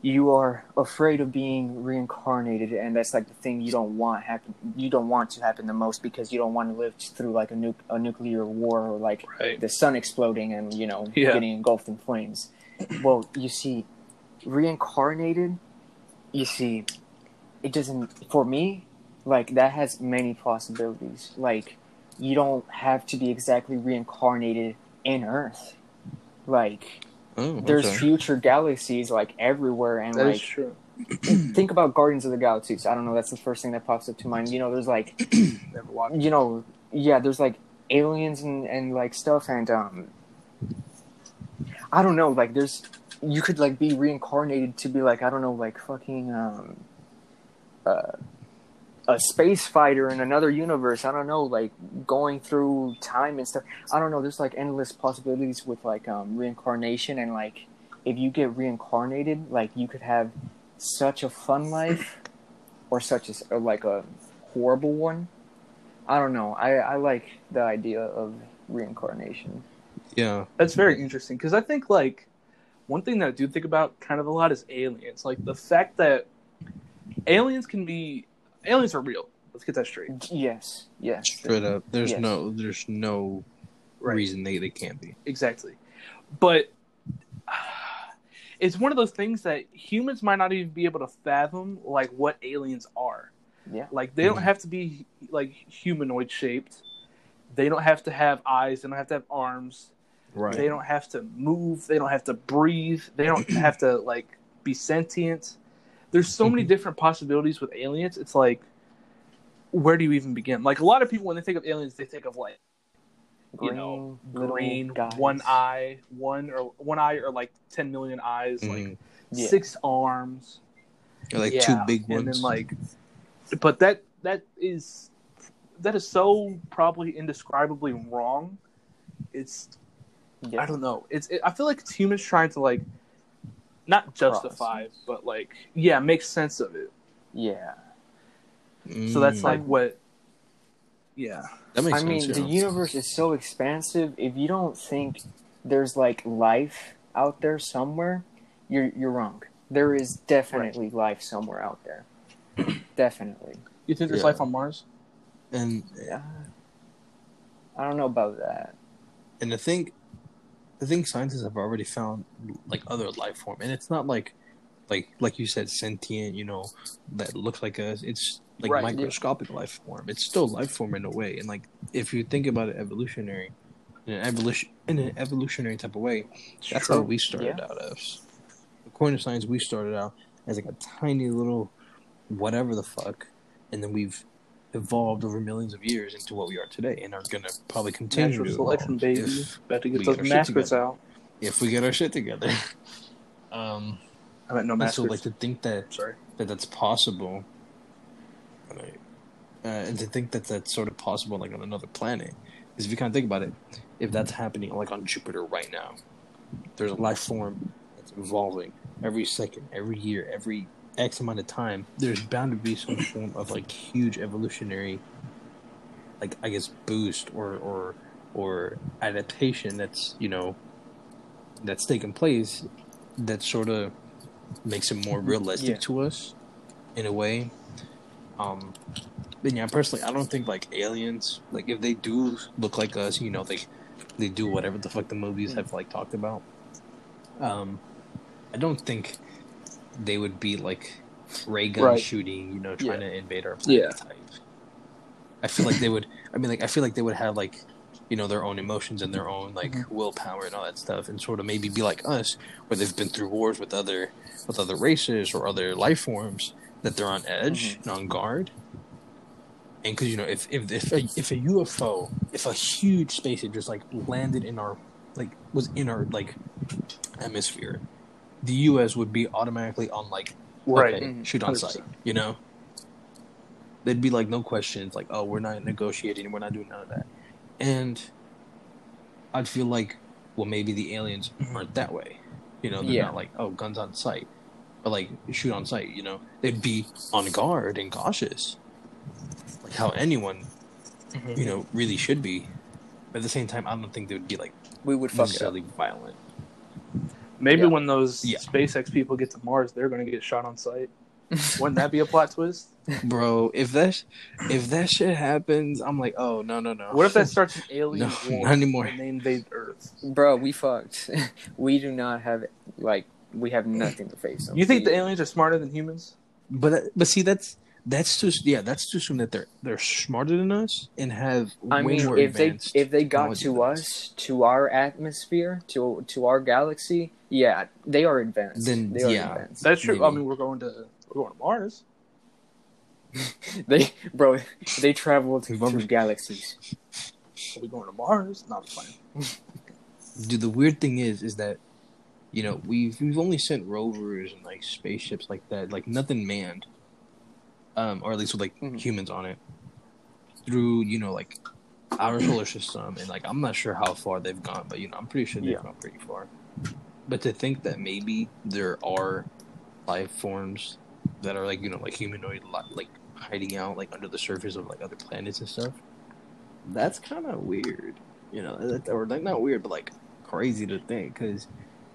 you are afraid of being reincarnated, and that's like the thing you don't want happen. You don't want to happen the most because you don't want to live through like a, nu- a nuclear war or like Right. the sun exploding and you know Yeah. getting engulfed in flames. Well, you see, reincarnated. You see, it doesn't. For me, like that has many possibilities. Like you don't have to be exactly reincarnated in Earth. Like Oh, there's future galaxies like everywhere, and That is like true. think about Guardians of the Galaxies. I don't know. That's the first thing that pops up to mind. You know, there's like you know, yeah, there's like aliens and, and like stuff, and um, I don't know, like there's you could like be reincarnated to be like I don't know, like fucking um, uh, a space fighter in another universe. I don't know, like going through time and stuff. I don't know. There's like endless possibilities with like um, reincarnation, and like if you get reincarnated, like you could have such a fun life, or such a s- or like a horrible one. I don't know. I, I like the idea of reincarnation. Yeah. That's very interesting because I think like one thing that I do think about kind of a lot is aliens. Like the fact that aliens can be aliens are real. Let's get that straight. Yes, yes. Straight up. There's Yes. no. There's no Right. reason they they can't be. Exactly. But it's one of those things that humans might not even be able to fathom like what aliens are. Yeah. Like they don't Mhm. have to be like humanoid shaped. They don't have to have eyes, they don't have to have arms. Right. They don't have to move, they don't have to breathe, they don't have to like be sentient. There's so many Mhm. different possibilities with aliens. It's like where do you even begin? Like a lot of people when they think of aliens, they think of like you know, green, guys. one eye, one or one eye or like ten million eyes, like Mhm. Yeah. six arms, Or, like Yeah, two big ones. and then like, but that that is that is so probably indescribably wrong. It's Yeah. I don't know. It's it, I feel like it's humans trying to like not justify, Process. but like yeah, make sense of it. Yeah. So that's Mm. like what Yeah. That makes I mean, sense. the universe is so expansive. If you don't think there's like life out there somewhere, you're you're wrong. There is definitely life somewhere out there. definitely. You think there's Yeah. life on Mars? and Yeah. I don't know about that. and the thing, the thing scientists have already found like other life form, and it's not like, like like you said, sentient. You know, that looks like us. It's like Right, yeah. microscopic life form. It's still life form in a way, and like if you think about it evolutionary, in an evolution in an evolutionary type of way, that's how we started Yeah. out as. According to science, we started out as like a tiny little whatever the fuck, and then we've evolved over millions of years into what we are today, and are gonna probably continue Natural to selection, baby. if, About to we get those get our shit together. out. if we get our shit together. Um, I meant no and so like to think that Sorry. that that's possible, uh, and to think that that's sort of possible like on another planet, is if you kind of think about it, if that's happening like on Jupiter right now, there's a life form that's evolving every second, every year, every X amount of time. There's bound to be some form of like huge evolutionary, like I guess boost or or or adaptation that's you know that's taken place that sort of makes it more realistic Yeah. to us in a way. Um, but yeah, personally, I don't think like aliens, like if they do look like us, you know, they they do whatever the fuck the movies have like talked about. Um, I don't think they would be like ray gun Right. shooting, you know, trying Yeah. to invade our planet Yeah. type. I feel like they would. I mean, like I feel like they would have like, you know, their own emotions and their own like Mm-hmm. willpower and all that stuff, and sort of maybe be like us, where they've been through wars with other with other races or other life forms that they're on edge Mm-hmm. and on guard. And because you know, if if if a, if a UFO, if a huge spaceship just like landed in our like was in our like atmosphere, the U.S. would be automatically on like Right. okay, Mhm. shoot on 100%. sight. You know, there'd be like no questions, like oh, we're not negotiating, we're not doing none of that, and I'd feel like well, maybe the aliens aren't that way. You know, they're Yeah. not like oh, guns on sight, but like shoot on sight. You know, they'd be on guard and cautious, like how anyone Mhm. you know really should be. But at the same time, I don't think they would be like We would fuck it up. necessarily violent. Maybe Yeah. when those Yeah. SpaceX people get to Mars, they're going to get shot on sight. Wouldn't that be a plot twist? Bro, if that if that shit happens, I'm like, oh no no no. What if that starts an alien No, war not anymore. and they invade Earth? Bro, we fucked. we do not have like we have nothing to face them. You think the aliens are smarter than humans? But but see that's that's too yeah that's too soon that they're they're smarter than us and have I way mean, more if they if they got to than us, to our atmosphere, to to our galaxy, yeah, they are advanced. Then, they are yeah. advanced. That's true. I mean, we're going to we're going to Mars. They, bro, they travel to, We've already- to galaxies. Are we going to Mars? Not fine. Dude, the weird thing is, is that you know we've we've only sent rovers and like spaceships like that, like nothing manned, um, or at least with like Mhm. humans on it, through you know like our solar system, and like I'm not sure how far they've gone, but you know I'm pretty sure they've Yeah. gone pretty far. But to think that maybe there are life forms that are like you know like humanoid, like hiding out like under the surface of like other planets and stuff, that's kind of weird. You know, that- or like not weird, but like crazy to think. Because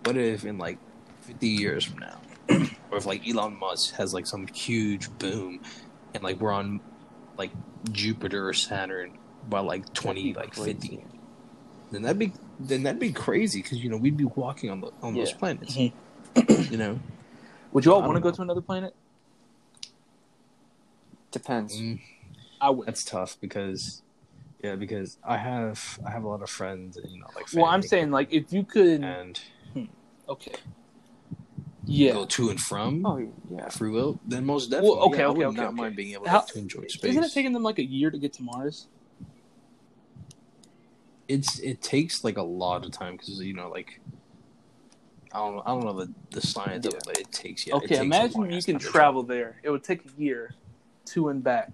what if in like 50 years from now, or if like Elon Musk has like some huge boom, and like we're on like Jupiter or Saturn by like 20, like 50, then that'd be then that'd be crazy. Because you know we'd be walking on the on those planets. Mhm. You know, Would you all want to go to another planet? Depends. Mm, I would. that's tough because. Yeah, because I have I have a lot of friends and you know like Well, I'm saying like if you could. and Okay. Yeah. go to and from Oh yeah. free will, then most definitely. Well, okay, yeah, I okay, would okay, not okay. mind being able How- to enjoy space. Isn't it taking them like a year to get to Mars? it's it takes like a lot of time because you know like I don't know I don't know the the science of it, but it takes yeah. okay, takes imagine you ass can time travel there. It would take a year to and back.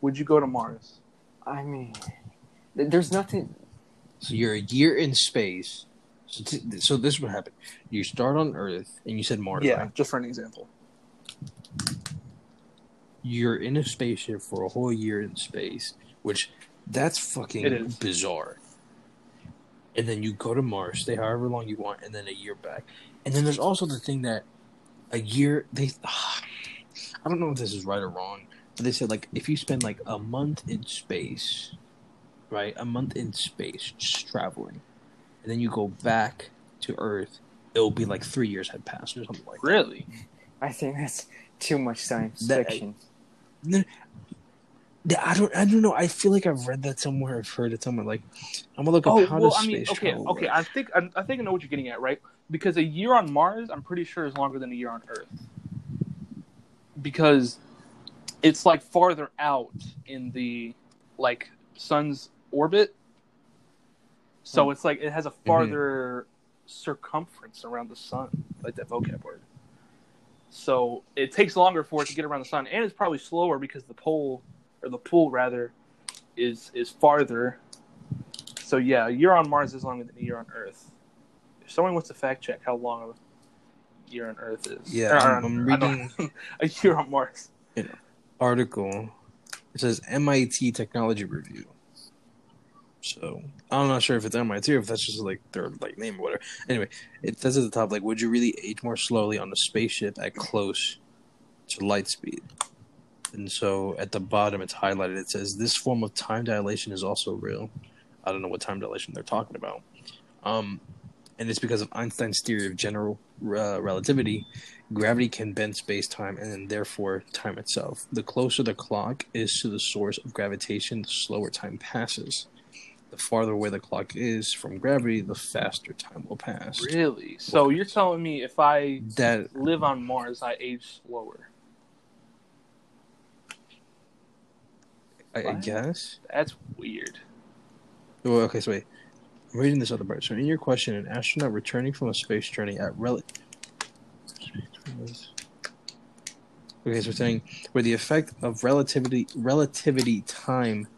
Would you go to Mars? I mean, there's nothing. So you're a year in space. So, t- so this would happen. You start on Earth, and you said Mars, yeah, right? just for an example. You're in a spaceship for a whole year in space. which that's fucking bizarre. And then you go to Mars, stay however long you want, and then a year back. And then there's also the thing that a year they I don't know if this is right or wrong, but they said like if you spend like a month in space, right? A month in space just traveling, and then you go back to Earth, it'll be like three years had passed or something like that. Really? I think that's too much science That- fiction. Yeah, I don't I don't know. I feel like I've read that somewhere, I've heard it somewhere. Like I'm gonna look up Oh how well, does I mean, space okay, travel okay. work. I think I, I think I know what you're getting at, right? Because a year on Mars, I'm pretty sure is longer than a year on Earth, because it's like farther out in the like sun's orbit. So mm-hmm. it's like it has a mm-hmm. farther circumference around the sun, like that vocab word. So it takes longer for it to get around the sun, and it's probably slower because the pole or the pull rather is is farther so yeah, a year on Mars is longer than a year on Earth. If someone wants to fact check how long a year on Earth is, Yeah, Or, I'm- I'm reading- a year on Mars. article. It says MIT Technology Review. So I'm not sure if it's MIT or if that's just like their like name or whatever. Anyway, it says at the top like, would you really age more slowly on a spaceship at close to light speed? And so at the bottom, it's highlighted. It says this form of time dilation is also real. I don't know what time dilation they're talking about. Um, and it's because of Einstein's theory of general uh, relativity. Gravity can bend space time and therefore time itself. The closer the clock is to the source of gravitation, the slower time passes. The farther away the clock is from gravity, the faster time will pass. Really? So you're telling me if I That live on Mars, I age slower? I, I guess. That's weird. Well, okay, so wait. I'm reading this other part. So, in your question, an astronaut returning from a space journey at relative. Okay, so we're saying where the effect of relativity relativity time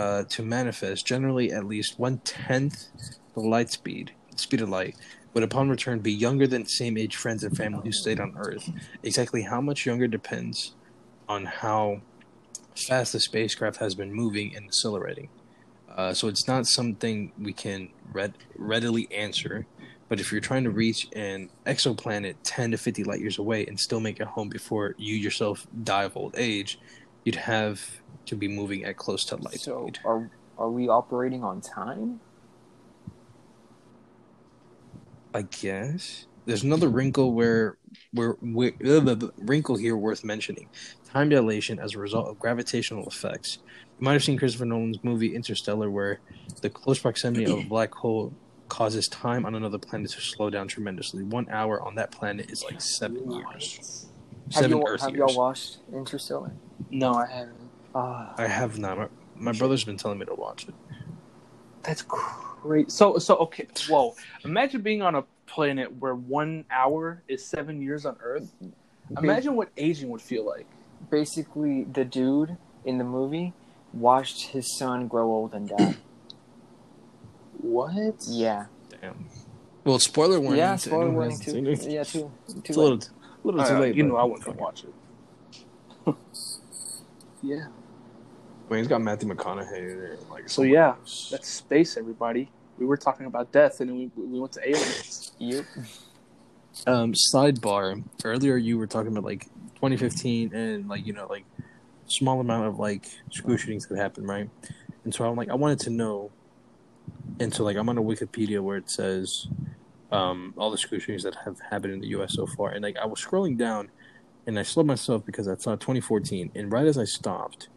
uh, to manifest generally at least one tenth the light speed, speed of light, would upon return be younger than same age friends and family who stayed on Earth. Exactly how much younger depends on how fast the spacecraft has been moving and accelerating. Uh, so it's not something we can read, readily answer. But if you're trying to reach an exoplanet 10 to 50 light years away and still make it home before you yourself die of old age, you'd have to be moving at close to light So speed. are are we operating on time? I guess there's another wrinkle where where, where uh, the- the wrinkle here worth mentioning: time dilation as a result of gravitational effects. You might have seen Christopher Nolan's movie Interstellar, where the close proximity of a black hole causes time on another planet to slow down tremendously. One hour on that planet is like seven years. Have Seven you Earth have years. y'all watched Interstellar? No, I haven't. Ah, I have not. My, my brother's been telling me to watch it. That's great. So, so okay. Whoa! Imagine being on a planet where one hour is seven years on Earth. Imagine what aging would feel like. basically, the dude in the movie watched his son grow old and die. What? yeah, Damn. Well, spoiler warning. yeah. Spoiler anyone warning too. seen it. Yeah, too. Too It's a little, a little too Uh, late. you but know I wouldn't fuck it. watch it. yeah. I mean, he's got Matthew McConaughey in there. Like, So yeah, that's space, everybody. We were talking about death, and we we went to aliens. Yep. um sidebar earlier you were talking about like 2015 and like you know like small amount of like school shootings that happened right and so i'm like i wanted to know and so like i'm on a wikipedia where it says um all the school shootings that have happened in the us so far and like i was scrolling down and i slowed myself because i saw 2014 and right as i stopped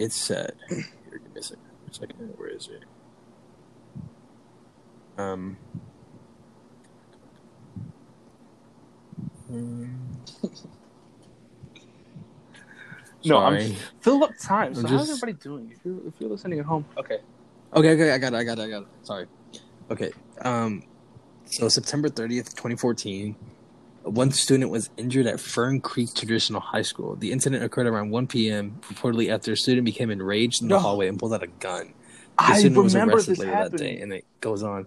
it said here give me a second, a second where is it um. No, I'm fill up time. So I'm how's just- everybody doing? If you're if you're listening at home, okay. Okay, okay, I got it, I got it, I got it. Sorry. Okay. Um so September 30th, 2014, one student was injured at Fern Creek Traditional High School. The incident occurred around 1 p.m. reportedly after a student became enraged in the No. hallway and pulled out a gun. The I student was remember arrested this later that day and it goes on.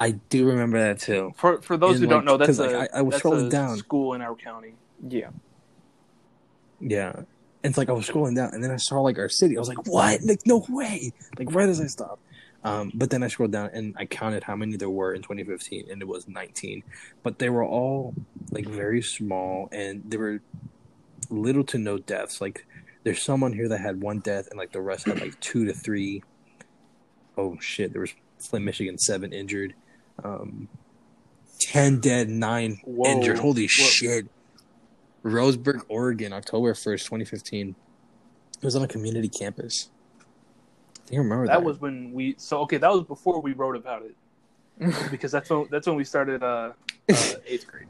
I do remember that too. For for those And, who don't like, know, that's 'cause, like, a I- I was that's scrolling a down. school in our county. Yeah. Yeah. And it's like I was scrolling down, and then I saw like our city. I was like, "What? Like, no way!" Like right as I stopped. Um, but then I scrolled down and I counted how many there were in 2015, and it was 19. But they were all like very small, and there were little to no deaths. Like there's someone here that had one death, and like the rest had like two to three. Oh shit! There was Flint, Michigan, seven injured, um, ten dead, nine Whoa. injured. Holy Whoa. shit! Roseburg, Oregon, October first, 2015. It was on a community campus. I think I remember that. That was when we. So okay, that was before we wrote about it because that's when that's when we started uh, uh eighth grade.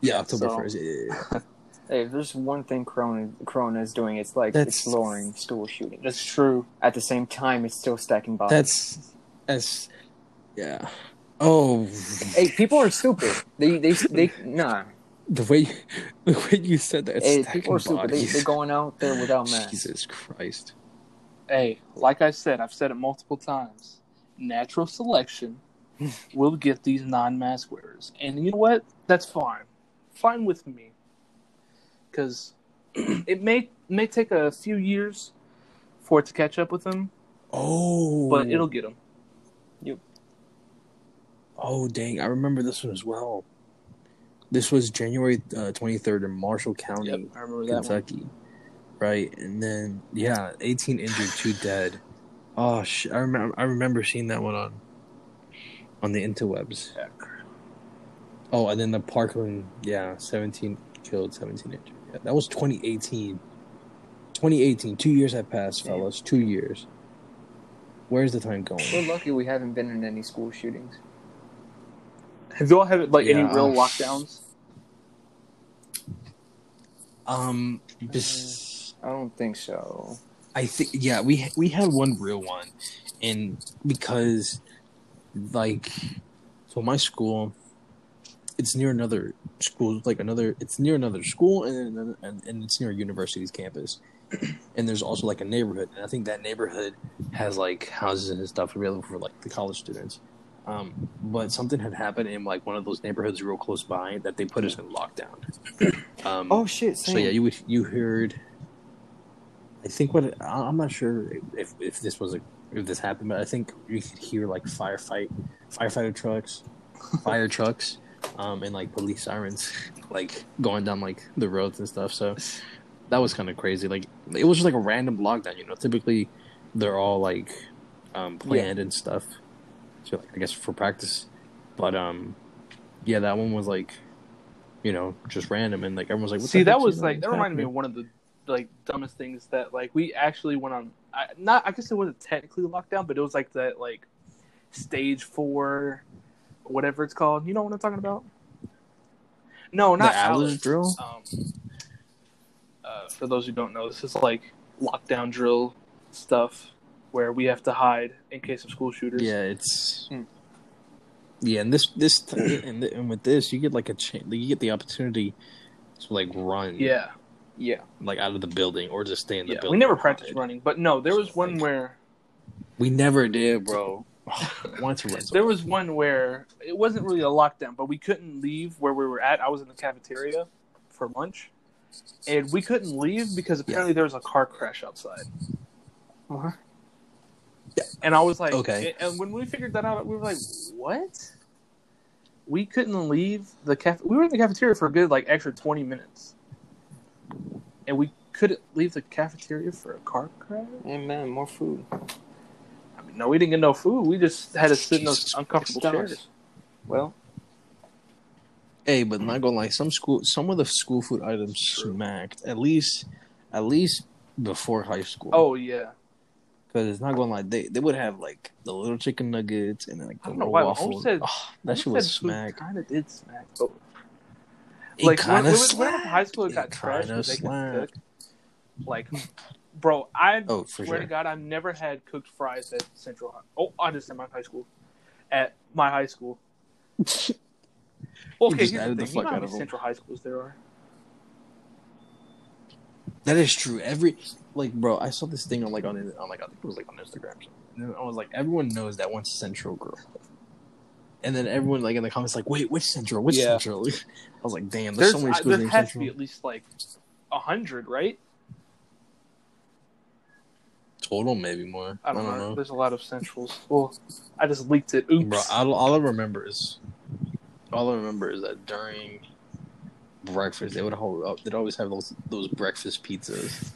yeah, October So- first. Yeah, yeah, yeah. Hey, if there's one thing Corona Corona is doing, it's like That's- it's lowering school shootings. That's true. At the same time, it's still stacking bombs. That's that's yeah. Oh, hey, people are stupid. They they they nah. The way the way you said that. Hey, stacking people are stupid. They, they're going out there without masks. Jesus Christ. Hey, like I said, I've said it multiple times. Natural selection will get these non-mask wearers, and you know what? That's fine. Fine with me. Because it may may take a few years for it to catch up with them, Oh, but it'll get them. Yep. Oh, dang! I remember this one as well. This was January uh, twenty third in Marshall County, Yep, I remember that one. Kentucky. Right, and then yeah, eighteen injured, two dead. Oh, sh- I remember. I remember seeing that one on on the interwebs. Heck. Oh, and then the Parkland, yeah, 17 killed, 17 injured. Yeah, that was 2018. 2018. Two years have passed, fellas. Two years. Where's the time going? We're lucky we haven't been in any school shootings. Have you all had like any real lockdowns? Um, this, I don't think so. I think yeah, we we had one real one, and because like, so my school, it's near another school, like another, it's near another school, and another, and, and it's near a university's campus, and there's also like a neighborhood, and I think that neighborhood has like houses and stuff available for like the college students. Um, but something had happened in like one of those neighborhoods real close by that they put us in lockdown. Um, Oh shit! so yeah, you you heard. I think what I'm not sure if if this was a if this happened, but I think you could hear like firefight firefighter trucks, fire trucks, um, and like police sirens like going down like the roads and stuff. So that was kind of crazy. Like it was just like a random lockdown. You know, typically they're all like um, planned and stuff. So like, I guess for practice, but um, yeah, that one was like. You know, just random, and like everyone's like, what See, that was like that reminded me of one of the like dumbest things that like we actually went on. I, not, I guess it wasn't technically lockdown, but it was like that like stage four, whatever it's called. You know what I'm talking about? No, not The Alice. drill? Um, uh, for those who don't know, this is like lockdown drill stuff where we have to hide in case of school shooters. Yeah, it's Hmm. yeah, and this this and, and with this you get like a cha- you get the opportunity to like run yeah, yeah. like out of the building or just stay in the yeah. building. We never practiced running, but no, there was one where We never did, bro. Wanted to There was one where it wasn't really a lockdown, but we couldn't leave where we were at. I was in the cafeteria for lunch, and we couldn't leave because apparently there was a car crash outside. What? And I was like, Okay. And when we figured that out, we were like, "What? We couldn't leave the caf. We were in the cafeteria for a good like extra twenty minutes, and we couldn't leave the cafeteria for a car crash. Hey man, more food. I mean, no, we didn't get no food. We just had to sit in those uncomfortable Christ. chairs. Well, Hey, but not gonna lie, some school some of the school food items True. smacked at least at least before high school. Oh yeah. Because it's not going like they they would have like the little chicken nuggets and like the little waffles. Homestead- Oh, ah, that shit was smack. Kind of did smack. But It like when, of when, when I went to high school, it got trashed because they couldn't cook. Like, bro, I Oh, swear sure. to God, I've never had cooked fries at Central. High. Oh, I just said my high school. At my high school. Well, okay, just here's the added the thing. You know how many. Central high schools there are? That is true. Every like, bro, I saw this thing on like on, on like I think it was like on Instagram. And I was like, everyone knows that one Central girl. and then everyone like in the comments like, wait, which Central? Which Yeah. Central? I was like, damn, there's, There's, so many I, schools there has to be at least like a hundred, right? Total, maybe more. I don't, know. There's a lot of centrals. Well, I just leaked it. Oops. Bro, all, all I remember is, all I remember is that during breakfast they would hold, they'd always have those those breakfast pizzas.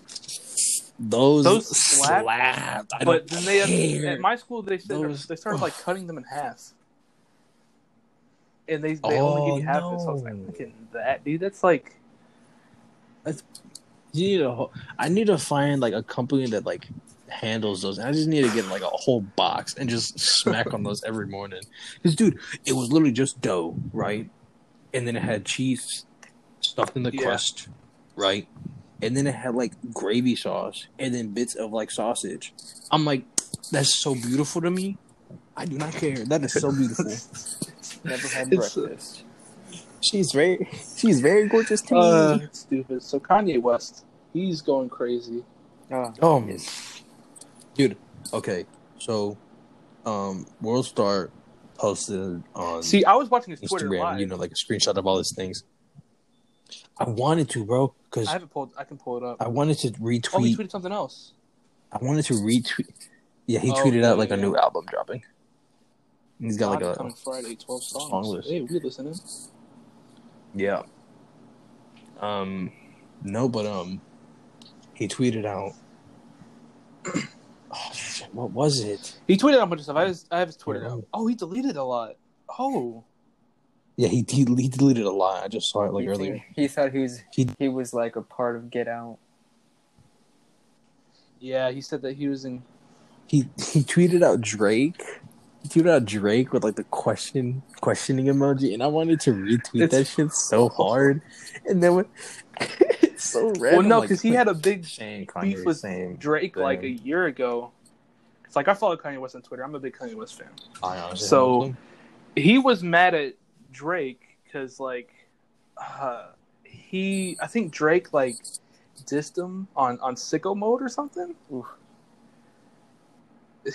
Those, Those slap, slapped. I but then they at my school they said Those- they started like cutting them in half, and they they only oh, give you Oh, half. it. So I was like, no. look at that, dude. That's like that's You need a whole, I need to find like a company that like handles those. I just need to get like a whole box and just smack on those every morning. Because dude, it was literally just dough, right? And then it had cheese stuffed in the Yeah. crust, right? And then it had like gravy sauce and then bits of like sausage. I'm like, that's so beautiful to me. I do not care. That is so beautiful. Never had It's, uh, breakfast. she's very, she's very gorgeous to me. uh, stupid. So Kanye West, he's going crazy. Oh, Oh, man. dude. Okay, so, um, World Star posted on See, I was watching his Twitter Instagram, live. you know, like a screenshot of all these things. I wanted to, bro, because I haven't pulled. I can pull it up. I wanted to oh, he retweet. tweeted something else. I wanted to retweet. Yeah, he Oh, tweeted yeah, out like a new album dropping. He's got like a Friday, twelve songs. song list. Hey, we listening? yeah. Um, no, but um, he tweeted out. Oh shit! What was it? He tweeted out a bunch of stuff. I, just, I have his Twitter Oh, he deleted a lot. Oh, Yeah, he he, he deleted a lot. I just saw it like he, earlier. he thought he was He- he was like a part of Get Out. yeah. He said that he was in. he he tweeted out Drake. He tweeted out Drake with like the question questioning emoji, and I wanted to retweet It's- that shit so hard. And then when it's so random. Well, no, like, because he had a big Shane beef Kanye with saying Drake like a year ago. It's like I follow Kanye West on Twitter. I'm a big Kanye West fan. I honestly So- He was mad at Drake because like uh, he, I think Drake like dissed him on on sicko mode or something. Oof.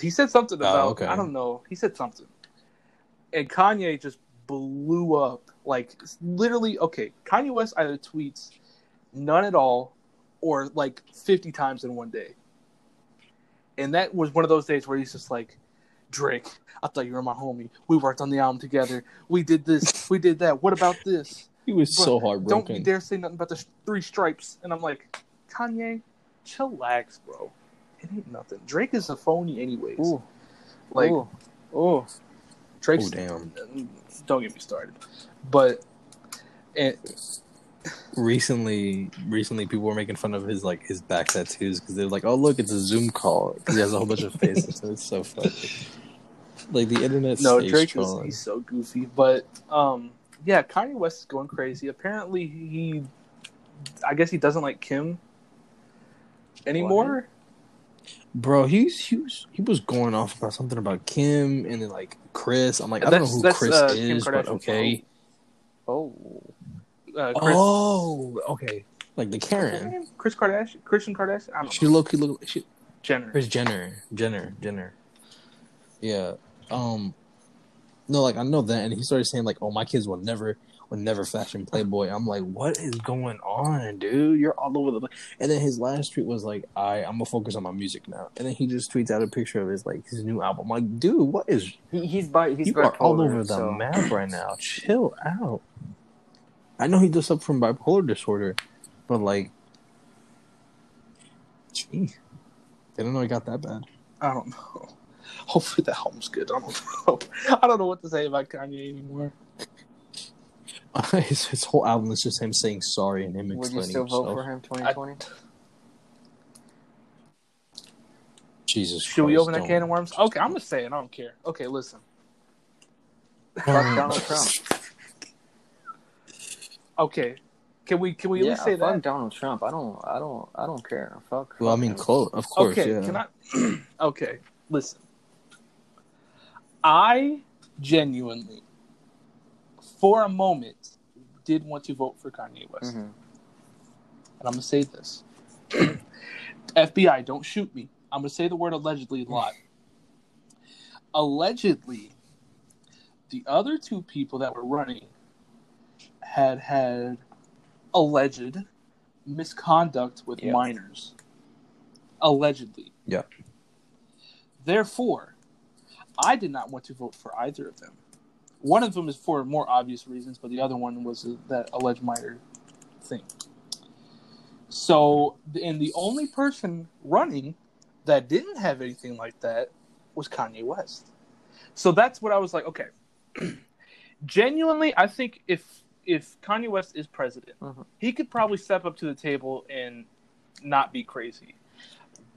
He said something Oh, about okay. I don't know. He said something, and Kanye just blew up. Like literally, okay. Kanye West either tweets none at all, or like fifty times in one day. And that was one of those days where he's just like, Drake, I thought you were my homie. We worked on the album together. We did this. We did that. What about this? he was Bro, so Don't you dare say nothing about the three stripes. And I'm like, Kanye, chillax, bro. It ain't nothing. Drake is a phony, anyways. Ooh, like ooh, ooh. Drake's. Oh damn! Don't get me started. But and Recently, recently people were making fun of his like his back tattoos because they're like, "Oh look, it's a Zoom call." Because he has a whole bunch of faces. and it's so funny. Like the internet. no, Drake is he's so goofy. But um, yeah, Kanye West is going crazy. Apparently, he, I guess he doesn't like Kim anymore. Bro, he's he was he was going off about something about Kim and then like Kris. I'm like, I don't know who that's, Kris uh, is, but okay. Oh, Uh, Oh, okay. Like the Karen. Kris Kardashian, Christian Kardashian. I don't She know. look, look, she, Jenner. Kris Jenner, Jenner, Jenner. Yeah. Um. No, like I know that, and he started saying like, "Oh, my kids will never, will never fashion Playboy." I'm like, "What is going on, dude? You're all over the." place. And then his last tweet was like, "I, I'm gonna focus on my music now." And then he just tweets out a picture of his like his new album. I'm like, dude, what is? he, he's bi- he's you are all over the so- map right now. Chill out. I know he does suffer from bipolar disorder, but like, gee, didn't know he got that bad. I don't know. Hopefully the album's good. I don't know. I don't know what to say about Kanye anymore. his, his whole album is just him saying sorry and him Would you explaining still vote for him 2020? Jesus Should we open that don't. can of worms? Okay, I'm just saying. I don't care. Okay, listen. Fuck Donald Trump. Okay, can we can we at yeah, least say fuck that? Donald Trump. I don't, I don't, I don't care. Fuck. Well, I mean, him. close, of course, Okay, yeah. can I? okay, listen. I genuinely, for a moment, did want to vote for Kanye West, Mhm. and I'm gonna say this: FBI, don't shoot me. I'm gonna say the word allegedly a lot. allegedly, the other two people that were running had had alleged misconduct with Yeah. minors. Allegedly. Yeah. Therefore, I did not want to vote for either of them. One of them is for more obvious reasons, but the other one was that alleged minor thing. So, and the only person running that didn't have anything like that was Kanye West. So that's what I was like, okay. Genuinely, I think if if Kanye West is president, Mhm. he could probably step up to the table and not be crazy.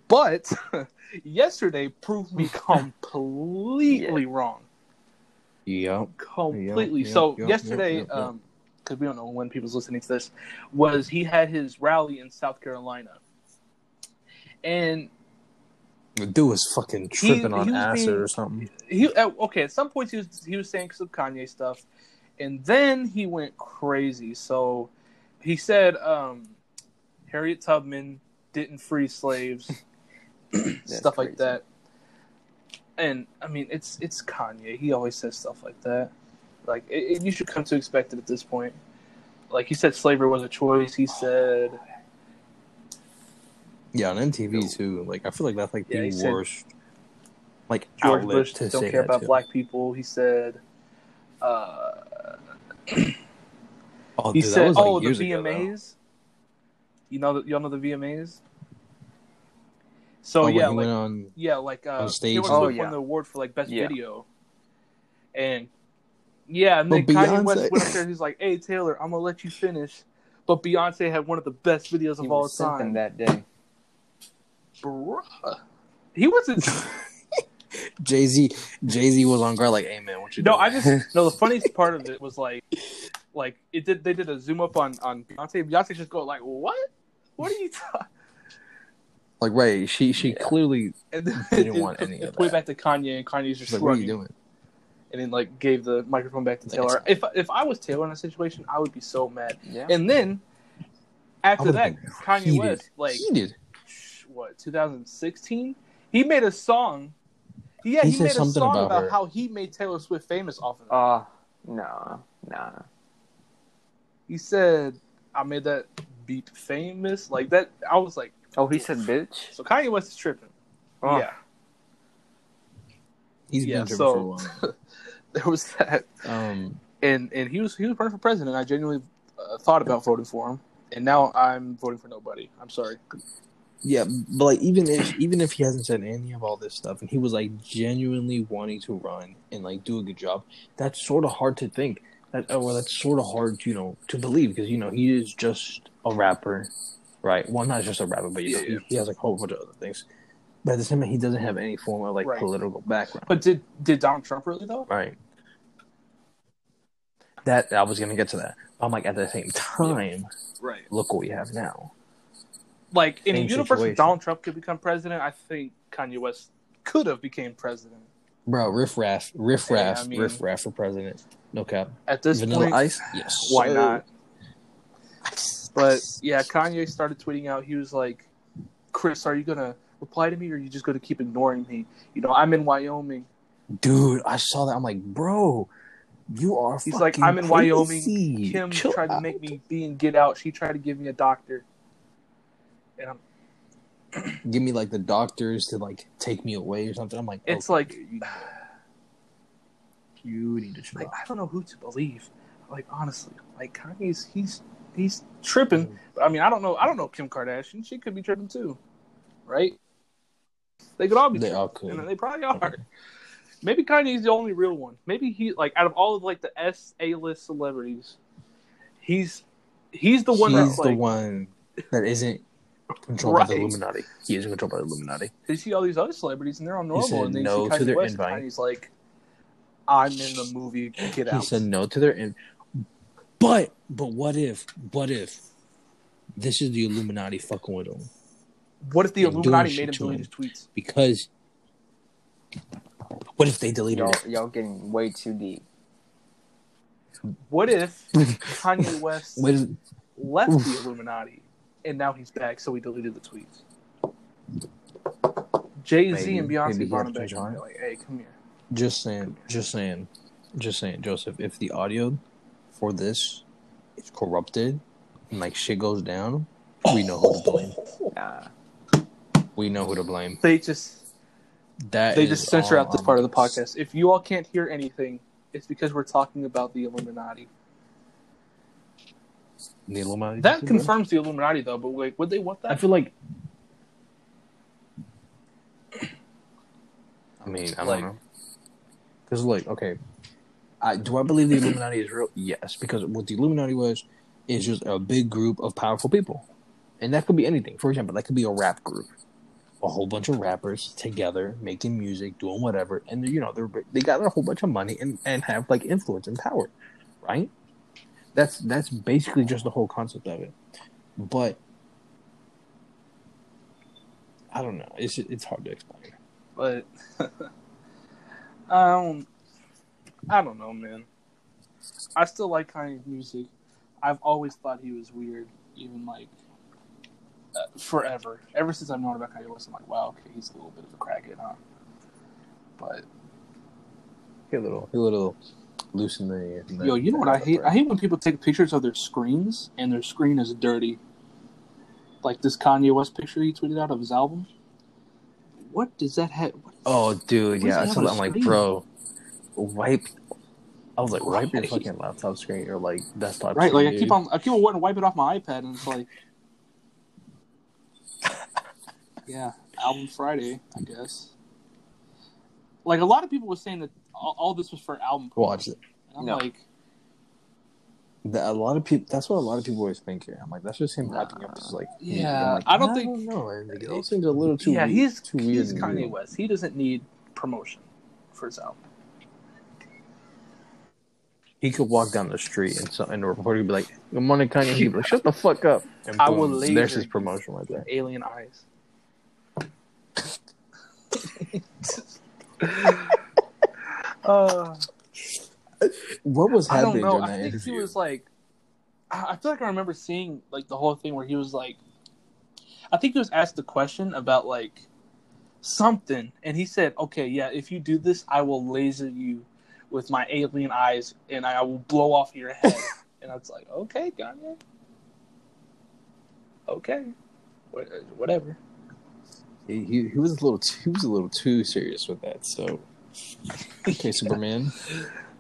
But yesterday proved me completely wrong. Yep. Completely. Yeah, yeah, so yeah, yesterday, yeah, yeah, yeah. um, because we don't know when people's listening to this, was he had his rally in South Carolina, and The dude was fucking tripping on he acid being- or something. he okay. At some points, he was he was saying some Kanye stuff, and then he went crazy. So he said um, Harriet Tubman didn't free slaves, Stuff like that. And I mean, it's it's Kanye. He always says stuff like that. Like it, it- you should come to expect it at this point. Like he said, slavery was a choice. He said, Yeah, on MTV too. Like I feel like that's like Yeah, he the worst. Like George Bush to don't say care about to. black people. He said, uh, Oh, he dude, said, was, like, "Oh, the years ago. VMAs." you know, y'all know the VMAs. So Oh, yeah, he like went on. yeah, like uh, on stage. Taylor Oh, yeah. won the award for like best Yeah. video, and yeah, and But then Kanye Beyonce- West went up there. He's like, "Hey Taylor, I'm gonna let you finish," but Beyonce had one of the best videos He of all was time. that day. Bruh. He wasn't. Jay Z, Jay Z was on guard like, "Hey man, what you No, doing?" I just no. The funniest part of it was like, like it did. They did a zoom up on on Beyonce. Beyonce just go like, "What? What are you talking?" Like, right? She she Yeah. clearly And then Didn't it, want it, any it of put it that. back to Kanye, and Kanye's just like, "What are you doing?" and then like gave the microphone back to Like, Taylor. it's- If if I was Taylor in that situation, I would be so mad. Yeah. And then after that, Kanye heated. West, like Heated. what 2016, he made a song. Yeah, He he, said made a song about about, how he made Taylor Swift famous off of that. Uh, no, nah. he said, "I made that beat famous." Like that, I was like, Oh, he said bitch? so Kanye West is tripping. Oh. Yeah, He's yeah. been tripping for a while. there was that, Um, and and he was he was running for president. I genuinely uh, thought about voting for him, and now I'm voting for nobody. I'm sorry. yeah, but like even if even if he hasn't said any of all this stuff, and he was like genuinely wanting to run and like do a good job, that's sort of hard to think. That oh, well, that's sort of hard, you know, to believe because you know he is just a rapper, right? Well, not just a rapper, but you know, Yeah. He, he has like a whole bunch of other things. But at the same time, he doesn't have any form of like Right. political background, But did did Donald Trump really though? right? That I was gonna get to that. I'm like at the same time, Right. look what we have now. Like in a universe where situation. Donald Trump could become president, I think Kanye West could have became president. Bro, riff raff, riff Yeah, raff, I mean- riff raff for president. No cap. At this Vanilla point, Ice? Yes. why sir. not? But yeah, Kanye started tweeting out. He was like, "Kris, are you gonna reply to me, or are you just gonna keep ignoring me? You know, I'm in Wyoming. Dude, I saw that. I'm like, bro, you are. He's like, I'm in Wyoming. Kim Chill tried to make me be and Get Out. She tried to give me a doctor, and I'm, give me like the doctors to like take me away or something. I'm like, it's okay, like, you, you need to like out. I don't know who to believe. Like honestly, like Kanye's he's he's tripping. But I mean, I don't know. I don't know Kim Kardashian. She could be tripping too, right? They could all be. They tripping. all could. and they probably are. Maybe Kanye's the only real one. Maybe he like out of all of like the S A list celebrities, he's he's the one He's that's the like. one that isn't controlled by the Illuminati. He isn't controlled by the Illuminati. They see all these other celebrities and they're all normal, and they no see to Kanye their West, invite. and he's like, "I'm in the movie Get He Out." said no to their in. But but what if what if this is the Illuminati fucking with him what if the and Illuminati made him to delete him. his tweets? because what if they deleted Y'all, it? y'all getting way too deep. What if Kanye West What if, left Oof. the Illuminati and now he's back, so he deleted the tweets? Jay Z and Beyonce he brought him back. change and they're like, "Hey, come here." just saying, just saying. Just saying, Joseph. If the audio for this is corrupted and like shit goes down, we know who to oh. blame. Nah. We know who to blame. They just That they just censor out this part of the podcast. If you all can't hear anything, it's because we're talking about the Illuminati. The Illuminati. That confirms the Illuminati, though. But wait, would they want that? I feel like. I mean, I Like- don't know. Because, like, okay, I, do I believe the Illuminati is real? Yes, because what the Illuminati was is just a big group of powerful people, and that could be anything. For example, that could be a rap group, a whole bunch of rappers together making music, doing whatever, and you know they're they got a whole bunch of money and and have like influence and power, right? That's that's basically just the whole concept of it, but I don't know. It's it's hard to explain. But don't. Um, I don't know, man. I still like Kanye's music. I've always thought he was weird, even like uh, forever. Ever since I've known about Kanye West, I'm like, wow, okay, he's a little bit of a crackhead, huh? But Get a little, get a little loose in the. in the- yo, you know what I hate? I hate when people take pictures of their screens and their screen is dirty. Like this Kanye West picture he tweeted out of his album. What does that have? Is Oh, dude, yeah. That. I'm like, bro, wipe. I was like, wipe your fucking laptop screen or like desktop. Screen. Right, screen, like I keep on, I keep on wanting to wipe it off my iPad, and it's like, yeah, album Friday, I guess. Like a lot of people were saying that all, all this was for album. Watch it. And I'm No. like, That, a lot of people. That's what a lot of people always think here. I'm like, that's just him Nah. hyping up. Just like, Yeah, I'm like, I don't I think- don't know. man. Like, it all seems a little too. yeah, weird, he's too weird. he's and Kanye real. West. He doesn't need promotion for his album. He could walk down the street and so, and a reporter would be like, "Good morning, Kanye." He'd be like, "Shut the fuck up!" And I boom, will there's laser his promotion right there. Alien eyes. uh, What was I don't happening know. during I think interview? he was like, I I feel like I remember seeing like the whole thing where he was like, I think he was asked the question about like something, and he said, "Okay, yeah, if you do this, I will laser you with my alien eyes, and I will blow off your head." and I was like, "Okay, Kanye, okay, whatever." he, he he was a little too, he was a little too serious with that. So, okay, Superman.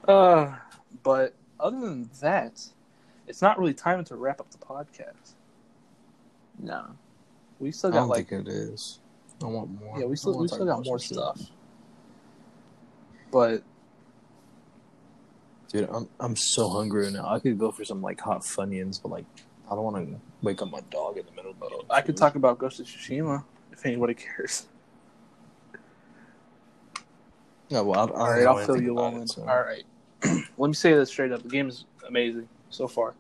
Uh, but other than that, it's not really time to wrap up the podcast. No. We still I got don't like think it is. I want more. Yeah, we still we still got more shit. stuff. But Dude, I'm I'm so hungry now. I could go for some like hot Funyuns, but like I don't want to wake up my dog in the middle of the I could talk about Ghost of Tsushima if anybody cares. Yeah, well, I, I All right, I'll fill you in. so. All right, let me say this straight up: the game is amazing so far.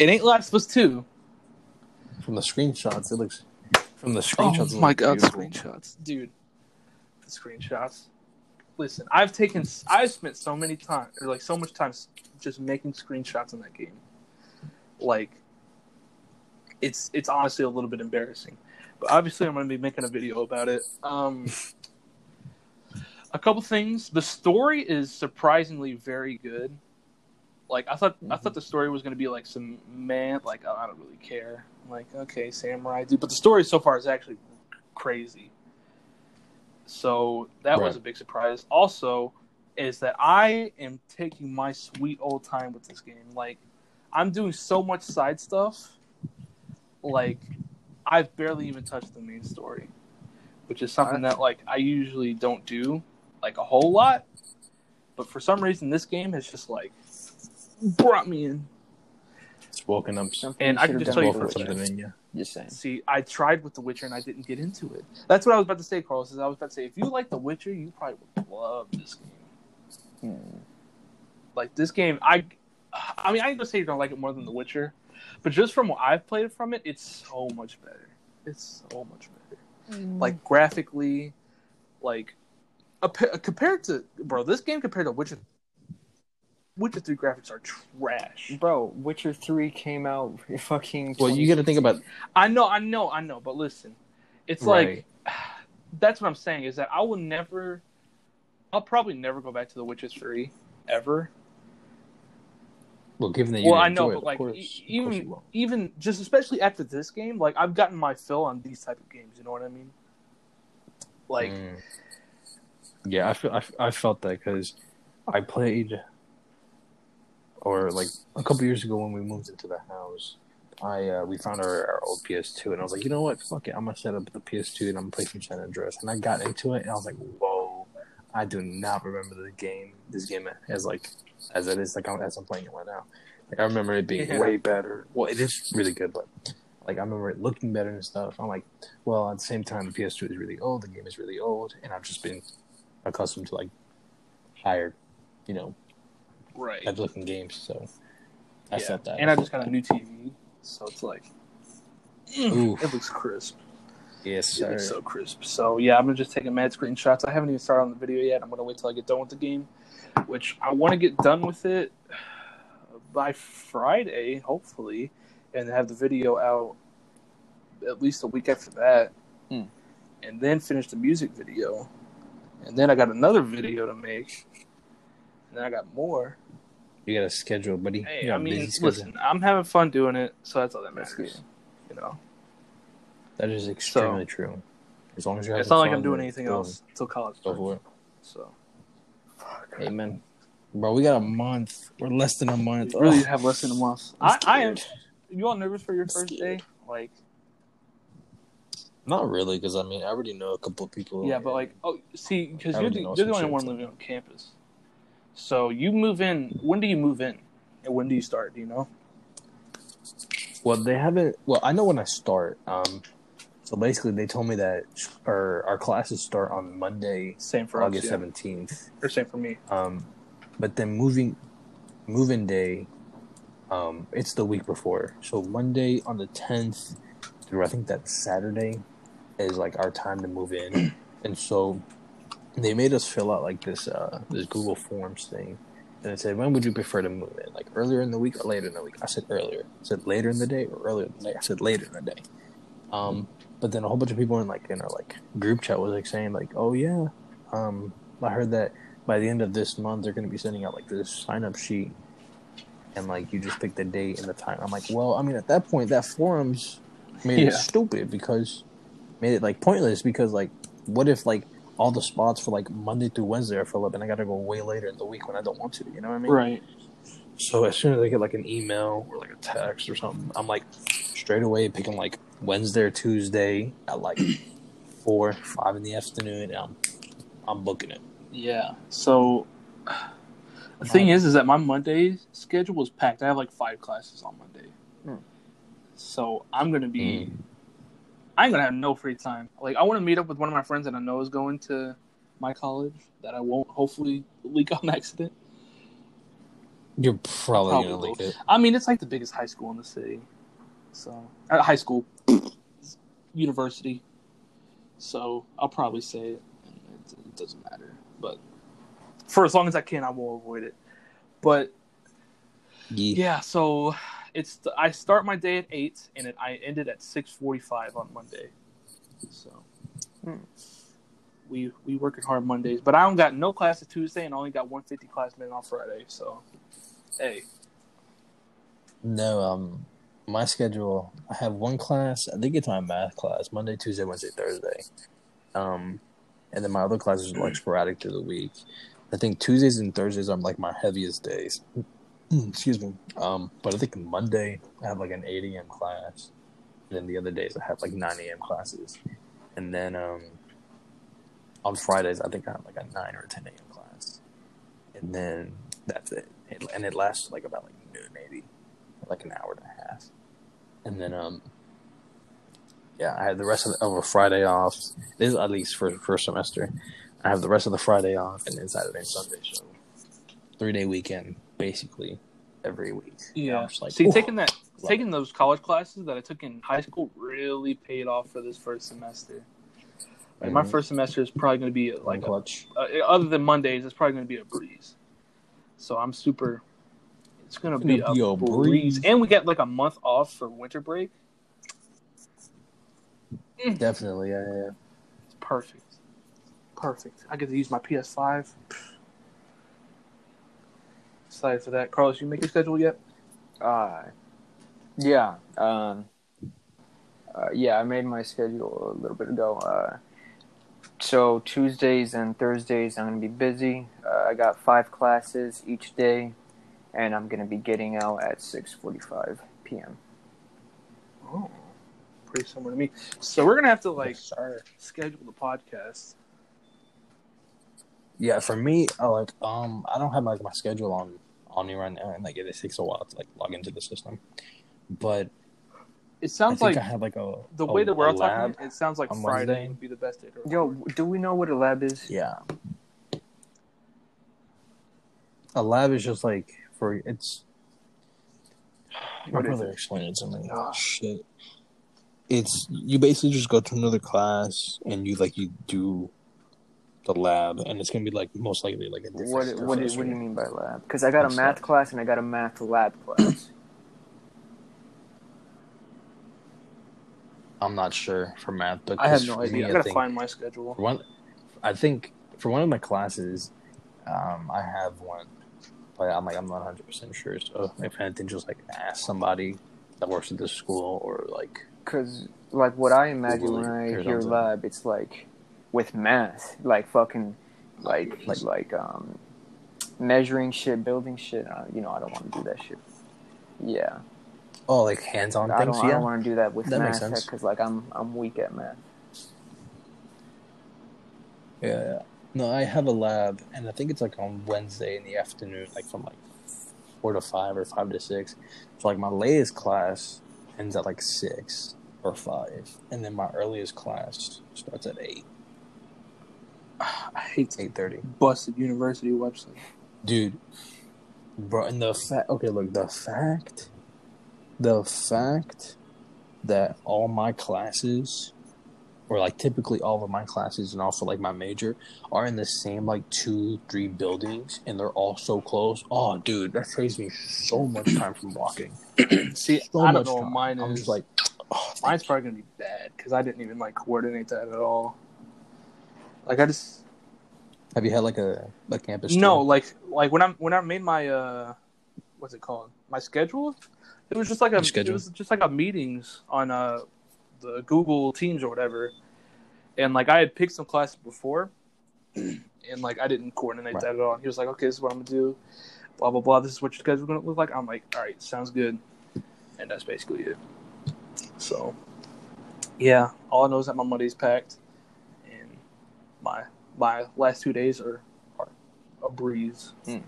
It ain't Last of Us Two. From the screenshots, it looks. From the Oh screenshots, it my god, beautiful. screenshots, dude! The screenshots. Listen, I've taken, I've spent so many time, or like so much time, just making screenshots in that game. Like, it's it's honestly a little bit embarrassing, but obviously I'm going to be making a video about it. Um, a couple things. The story is surprisingly very good. Like I thought, I thought the story was going to be like some man, like oh, I don't really care. I'm like okay, samurai dude, but the story so far is actually crazy. So that was a big surprise. Also, is that I am taking my sweet old time with this game. Like I'm doing so much side stuff. Like I've barely even touched the main story, which is something that like I usually don't do like a whole lot. But for some reason, this game has just like brought me in. It's woken up. Something And I can just done tell you woke before, for something in you. Just saying. See, I tried with The Witcher and I didn't get into it. That's what I was about to say, Carlos. Is I was about to say, if you like The Witcher, you probably would love this game. Hmm. Like this game, I, I mean, I ain't gonna say you're gonna like it more than The Witcher, but just from what I've played from it, it's so much better. It's so much better. Like graphically, like, a, compared to bro, this game compared to Witcher, Witcher Three graphics are trash. Bro, Witcher 3 came out fucking. Well, you got to think about I know, I know, I know, but listen, it's Right. like that's what I'm saying is that I will never, I'll probably never go back to The Witcher Three, ever. Well, given that you Well, I enjoy know, it, but of like course, e- even you will. even just especially after this game, like I've gotten my fill on these type of games. You know what I mean? Like, Mm. yeah, I feel I, I felt that because I played, or like a couple years ago when we moved into the house, I uh, we found our, our old PS2 and I was like, you know what, fuck it, I'm gonna set up the PS2 and I'm gonna play some San Andreas, and I got into it and I was like, whoa, I do not remember the game, this game as like as it is like I'm, as I'm playing it right now. Like I remember it being Yeah. way better. Well, it is really good, but like I remember it looking better and stuff. I'm like, well, at the same time, the PS2 is really old. The game is really old, and I've just been accustomed to like higher, you know, right? better looking games. So I Yeah. felt that. And I just got a new TV, so it's like Ooh, it looks crisp. yes, It looks so crisp. So yeah, I'm gonna just taking mad screenshots. I haven't even started on the video yet. I'm gonna wait till I get done with the game, which I want to get done with it by Friday, hopefully, and have the video out at least a week after that, Hmm. and then finish the music video, and then I got another video to make, and then I got more. You got a schedule, buddy. Hey, I mean, listen, I'm having fun doing it, so that's all that matters. You know, That is extremely true. As long as you're it's not like I'm doing anything else until college. Go starts. for it. So. Amen. Bro, we got a month. We're less than a month. You really Oh, have less than a month. I, I am. You all nervous for your I'm first scared. day? Like, Not really, because I mean, I already know a couple of people. yeah, but like, oh, see, because you're the, you're the only one living on campus. So you move in. When do you move in? And when do you start? Do you know? Well, they haven't. Well, I know when I start. Um, so basically, they told me that our our classes start on Monday, Same for August us. Yeah. seventeenth. Or same for me. Um, but then moving, moving day, um, it's the week before. So Monday on the tenth through I think that Saturday is like our time to move in, and so they made us fill out like this uh this Google Forms thing, and it said when would you prefer to move in, like earlier in the week or later in the week. I said earlier. I said later in the day or earlier in the day. I said later in the day. Um, but then a whole bunch of people in like in our like group chat was like saying like, oh yeah, um, I heard that by the end of this month they're going to be sending out like this sign up sheet and like you just pick the date and the time i'm like well i mean at that point that forums made it stupid because made it like pointless because like what if like all the spots for like monday through wednesday are filled up and i gotta go way later in the week when i don't want to you know what i mean Right. so as soon as i get like an email or like a text or something i'm like straight away picking like wednesday or tuesday at like four five in the afternoon and i'm i'm booking it Yeah. So the thing is, is that my Monday schedule was packed. I have like five classes on Monday. Hmm. So I'm gonna be. Mm. I ain't gonna have no free time. Like I want to meet up with one of my friends that I know is going to my college that I won't hopefully leak on accident. you're probably, Probably gonna leak it I mean, it's like the biggest high school in the city. So, uh, high school, university. So I'll probably say it. It, it doesn't matter, but for as long as I can, I will avoid it. But yeah. yeah, so it's I start my day at eight, and it, I ended at six forty-five on Monday. So. Hmm. We, we working hard Mondays, but I don't got no class at Tuesday and I only got 150 class minute on Friday. So, hey, No, um, my schedule. I have one class. I think it's my math class. Monday, Tuesday, Wednesday, Thursday. Um, and then my other classes are like sporadic through the week. I think Tuesdays and Thursdays are like my heaviest days. Excuse me. Um, but I think Monday I have like an eight a.m. class, and then the other days I have like nine a.m. classes, and then um, on Fridays I think I have like a nine or a ten a.m. class, and then that's it. it and it lasts like about like noon maybe like an hour and a half. And then um yeah, I have the rest of, the, of Friday off. This is at least for first semester. I have the rest of the Friday off and then Saturday and Sunday. So three day weekend basically every week. Yeah. I'm just like, See, "Ooh." taking that, taking those college classes that I took in high school really paid off for this first semester. Like my Mhm. first semester is probably going to be like, a, clutch. uh, other than Mondays, it's probably going to be a breeze. So I'm super. It's going to be, be a, a breeze. breeze. and we get like a month off for winter break. Definitely, yeah, yeah. It's perfect. Perfect. I get to use my PS5. Excited for that. Carlos, you make your schedule yet? Uh, yeah. Um, uh, yeah, I made my schedule a little bit ago. Uh, so Tuesdays and Thursdays, I'm gonna be busy. Uh, I got five classes each day, and I'm gonna be getting out at 6:45 p.m. Oh, pretty similar to me. So we're gonna have to like Yes, schedule the podcast. Yeah, for me, I like um, I don't have like my schedule on on me right now, and like it takes a while to like log into the system. But It I sounds think like I have like a the a- way that we're all talking, it sounds like Friday Wednesday. would be the best day to record. Yo, do we know what a lab is? Yeah, a lab is just like for it's. My What is brother it? explained it to me. Ah. shit. It's you basically just go to another class and you like you do the lab and it's gonna be like most likely like a different What what do, what do you mean by lab? Because I got a math that? class and I got a math lab class. I'm not sure for math, but I have no idea. me, I gotta think- find my schedule. One, I think for one of my classes, um, I have one, but I'm like I'm not 100 percent sure. So if anything, just like ask somebody that works at this school or like Because, like, what I imagine when I hear lab, it's like with math, like fucking, like, Like- like, um, measuring shit, building shit. Uh, you know, I don't want to do that shit. Yeah, oh like hands-on I things. don't. I don't want to do that with That math because, like, I'm I'm weak at math. yeah, yeah. No, I have a lab, and I think it's like on Wednesday in the afternoon, like from like four to five or five to six. So like my latest class ends at like six or five, and then my earliest class starts at eight, I hate eight thirty. busted university website. dude bro and the fact okay look the fact the fact that all my classes or like typically all of my classes and also like my major are in the same like two three buildings and they're all so close oh dude that saves me so much time from walking See, so I don't much know. time. Mine i'm is just like oh, mine's probably gonna be bad because I didn't even like coordinate that at all. Like I just have you had like a, a campus no tour? like like when I'm when I made my uh what's it called my schedule. It was just like a it was just like a meetings on uh the Google Teams or whatever, and like I had picked some classes before, and like I didn't coordinate Right. that at all. He was like, "Okay, this is what I'm gonna do." Blah blah blah. This is what your schedule's gonna look like. I'm like, "All right, sounds good," and that's basically it. So, yeah, all I know is that my Monday's packed, my my last two days are are a breeze, Hmm.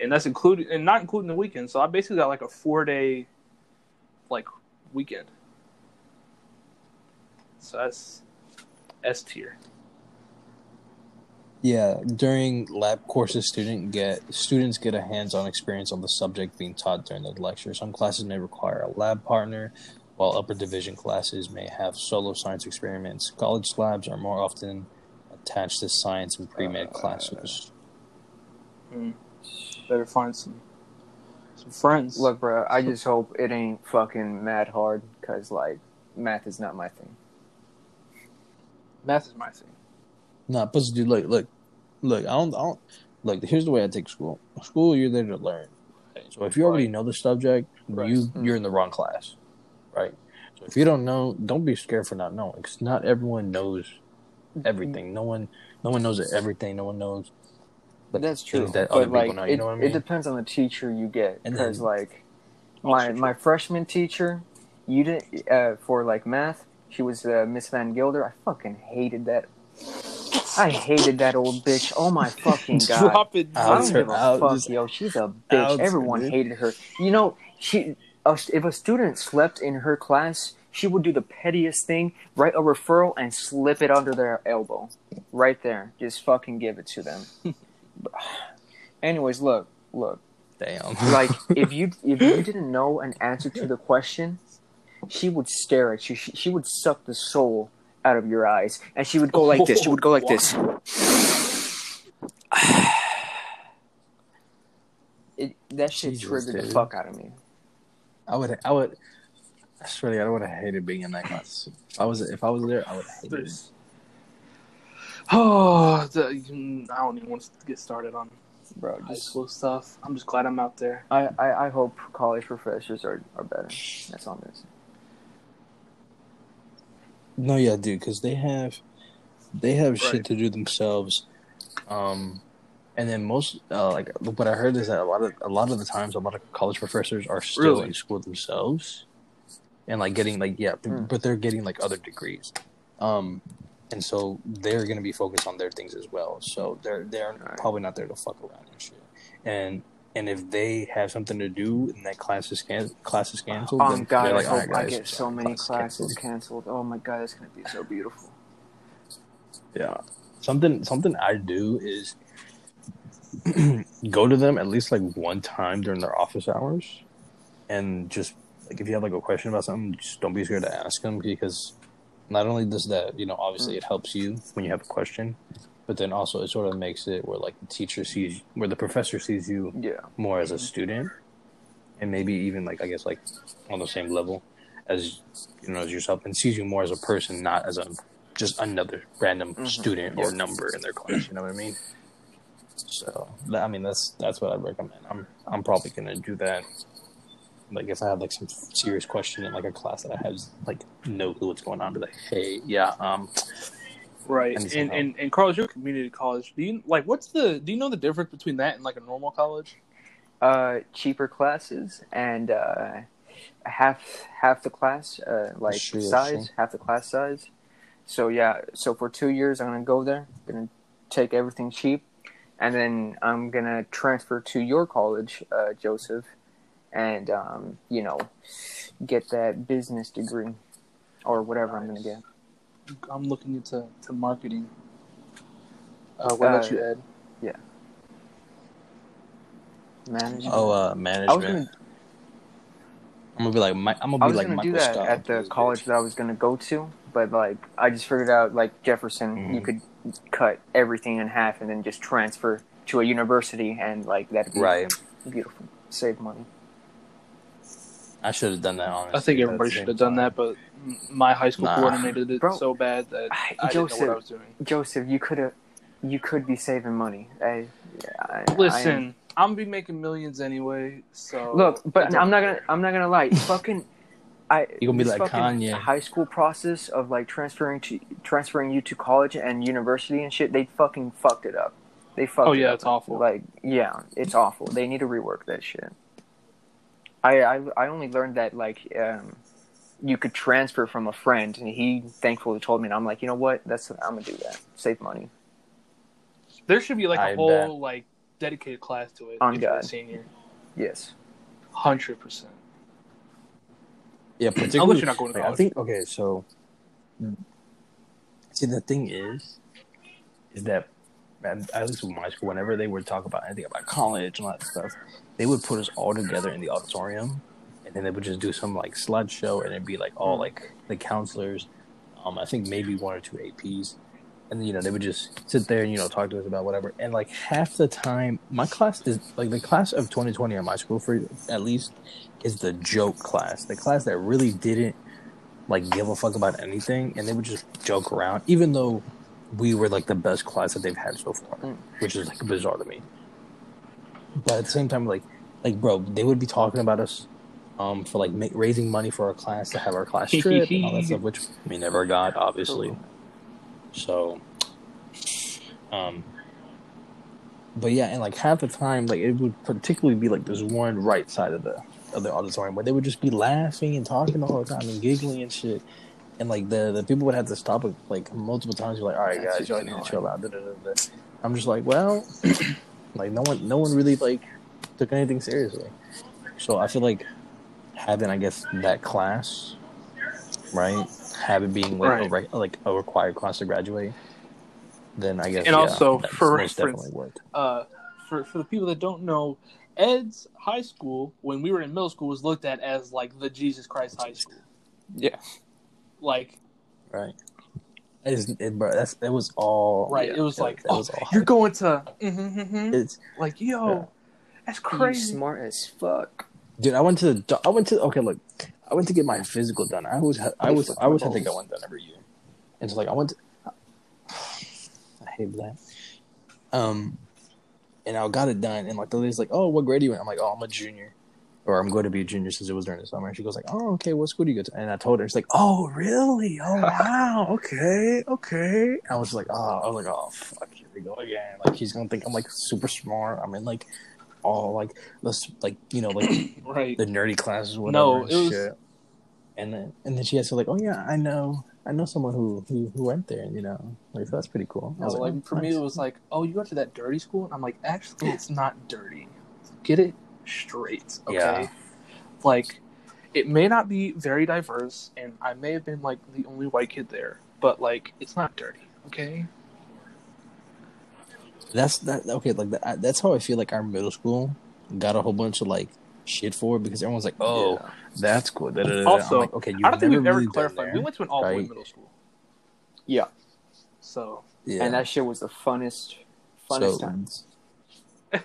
and that's included and not including the weekend. So I basically got like a four day, like weekend. So that's S tier. Yeah, during lab courses, student get students get a hands-on experience on the subject being taught during the lecture. Some classes may require a lab partner, while upper division classes may have solo science experiments. College labs are more often attached to science and pre-med Uh, classes. Better find some some friends. Look, bro, I just hope it ain't fucking mad hard because, like, math is not my thing. math is my thing. Nah, but dude, look, look, look. I don't, I don't. Look, here's the way I take school. School, you're there to learn. So if you already know the subject, Right. you Mm. you're in the wrong class, right? So if you don't know, don't be scared for not knowing, because not everyone knows everything. No one, no one knows everything. No one knows. But That's true. that but other like, know, it, you know what I it depends on the teacher you get. Because like, my my freshman teacher, you did uh, for like math. She was uh, Miss Van Gilder. I fucking hated that. I hated that old bitch. Oh my fucking god. Drop it. I don't give a out, fuck, yo. She's a bitch. out Everyone dude. hated her. You know, she. Uh, if a student slept in her class, she would do the pettiest thing: write a referral and slip it under their elbow, right there. Just fucking give it to them. Anyways, look, look. Damn. Like if you if you didn't know an answer to the question, she would stare at you. She, she would suck the soul out of your eyes, and she would go like this. She would go like this. It, that shit Jesus, triggered the fuck out of me. I would, I would. I swear to God, I would have hated being in that class. If I was, if I was there, I would have hated it. There's. Oh, the, I don't even want to get started on bro. high Just, school stuff. I'm just glad I'm out there. I, I, I hope college professors are, are better. That's all I'm gonna. No, yeah, dude, because they have they have Right. shit to do themselves. Um, and then most uh, like what I heard is that a lot of a lot of the times a lot of college professors are still Really? in school themselves, and like getting like yeah, Hmm. but they're getting like other degrees. Um, and so they're gonna be focused on their things as well. So they're they're Right. probably not there to fuck around and shit. And and if they have something to do and that class is can class is canceled, Oh god, I like, hope "All right, I get so many class classes canceled." canceled. Oh my god, it's gonna be so beautiful. Yeah. Something something I do is go to them at least like one time during their office hours and just like if you have like a question about something, just don't be scared to ask them because not only does that, you know, obviously it helps you when you have a question, but then also it sort of makes it where like the teacher sees where the professor sees you Yeah. more as a student and maybe even like I guess like on the same level as you know as yourself and sees you more as a person, not as a just another random Mhm. student or Yeah. number in their class. You know what I mean? So I mean that's that's what I recommend. I'm I'm probably gonna do that. Like if I have like some serious question in like a class that I have like no clue what's going on, be like, hey, yeah, um, Right. I need some And, help. and and Carlos, you're community college. Do you like what's the do you know the difference between that and like a normal college? Uh, cheaper classes and uh, half half the class uh, like Sure, size, sure. half the class size. So yeah, so for two years I'm gonna go there, gonna take everything cheap, and then I'm gonna transfer to your college, uh, Joseph, and um, you know, get that business degree or whatever I'm gonna get. I'm looking into to marketing. Uh, what about Uh, you, Ed? Yeah. Management. oh, uh, I was management. gonna I'm gonna be like, Mi- I'm gonna I be was like gonna Michael do that Scott at the college bitch. that I was gonna go to, but like I just figured out like Jefferson, you Mhm. could cut everything in half and then just transfer to a university, and like that'd be Right. beautiful, save money. I should have done that. Honestly, I think everybody should have done that, but my high school Nah. coordinated it Bro. so bad that I- I didn't know Joseph, what I was doing. Joseph, you could have, you could be saving money. I, I, I Listen, I'm gonna be making millions anyway. So look, but I'm not gonna. I'm not gonna lie. Fucking, I. You gonna be this like fucking Kanye. High school process of like transferring to transferring you to college and university and shit. They fucking fucked it up. They fucked. Oh, it yeah, up. it's awful. Like yeah, it's awful. They need to rework that shit. I I, I only learned that like um, you could transfer from a friend, and he thankfully told me, and I'm like, you know what? That's I'm gonna do that. Save money. There should be like a I whole bet. like dedicated class to it On if a God. senior. Yes. Hundred percent. Yeah, particularly. you're not going to I think okay, so see the thing is, is that at at least with my school, whenever they would talk about anything about college and all that stuff, they would put us all together in the auditorium, and then they would just do some like slideshow, and it'd be like all like the counselors, um, I think maybe one or two APs, and you know they would just sit there and you know talk to us about whatever, and like half the time, my class is like the class of 2020 at my school for at least is the joke class, the class that really didn't like give a fuck about anything, and they would just joke around, even though we were like the best class that they've had so far, Mm. which is like bizarre to me. But at the same time, like, like bro, they would be talking about us, um, for like ma- raising money for our class to have our class trip and all that stuff, which we never got, obviously. So, um, but yeah, and like half the time, like it would particularly be like this one right side of the of the auditorium where they would just be laughing and talking all the time and giggling and shit. And like the the people would have to stop it like multiple times. You're like, all right, guys, y'all need to chill out. I'm just like, well, like no one no one really like took anything seriously. So I feel like having I guess that class, right? Have it being like a Right. re- like a required class to graduate. Then I guess And yeah, also, that's for most reference, uh, for for the people that don't know, Ed's high school when we were in middle school was looked at as like the Jesus Christ high school. Yeah. Like Right. It's, it, bro, that's it was all right, Yeah, it was that- like oh, was all you're going to mhm, mhm. It's like yo, Yeah. that's You crazy. smart as fuck. dude. I went to the. I went to okay. Look, I went to get my physical done. I was. ha- I was. I always had to get one done every year, and so like I went. To, I hate that. Um, and I got it done. And like the lady's like, "Oh, what grade are you in?" I'm like, "Oh, I'm a junior." Or I'm going to be a junior since it was during the summer. And she goes like, "Oh, okay. What school do you go to?" And I told her, she's like, "Oh, really? Oh, wow. Okay, okay." I was like, "Oh, I was like, oh, fuck, here we go again." Like she's gonna think I'm like super smart. I'm in like all like let's like you know like Right. the nerdy classes, whatever. No, and was- shit. And then and then she had to like, "Oh yeah, I know, I know someone who who, who went there." and You know, like that's pretty cool. I No, was like, "Oh, for me, it was like, oh, you go to that dirty school? And I'm like, actually, it's not dirty. Get it straight, okay? Yeah. Like, it may not be very diverse, and I may have been like the only white kid there, but like, it's not dirty, okay? That's that okay. Like that, that's how I feel like our middle school got a whole bunch of like shit for it because everyone's like, "Oh, Yeah. that's cool." Da, da, da, da. Also, like, okay, you've I don't think we've ever really done clarified. there. We went to an all boy right? middle school, Yeah. so yeah. And that shit was the funnest, funnest So, times.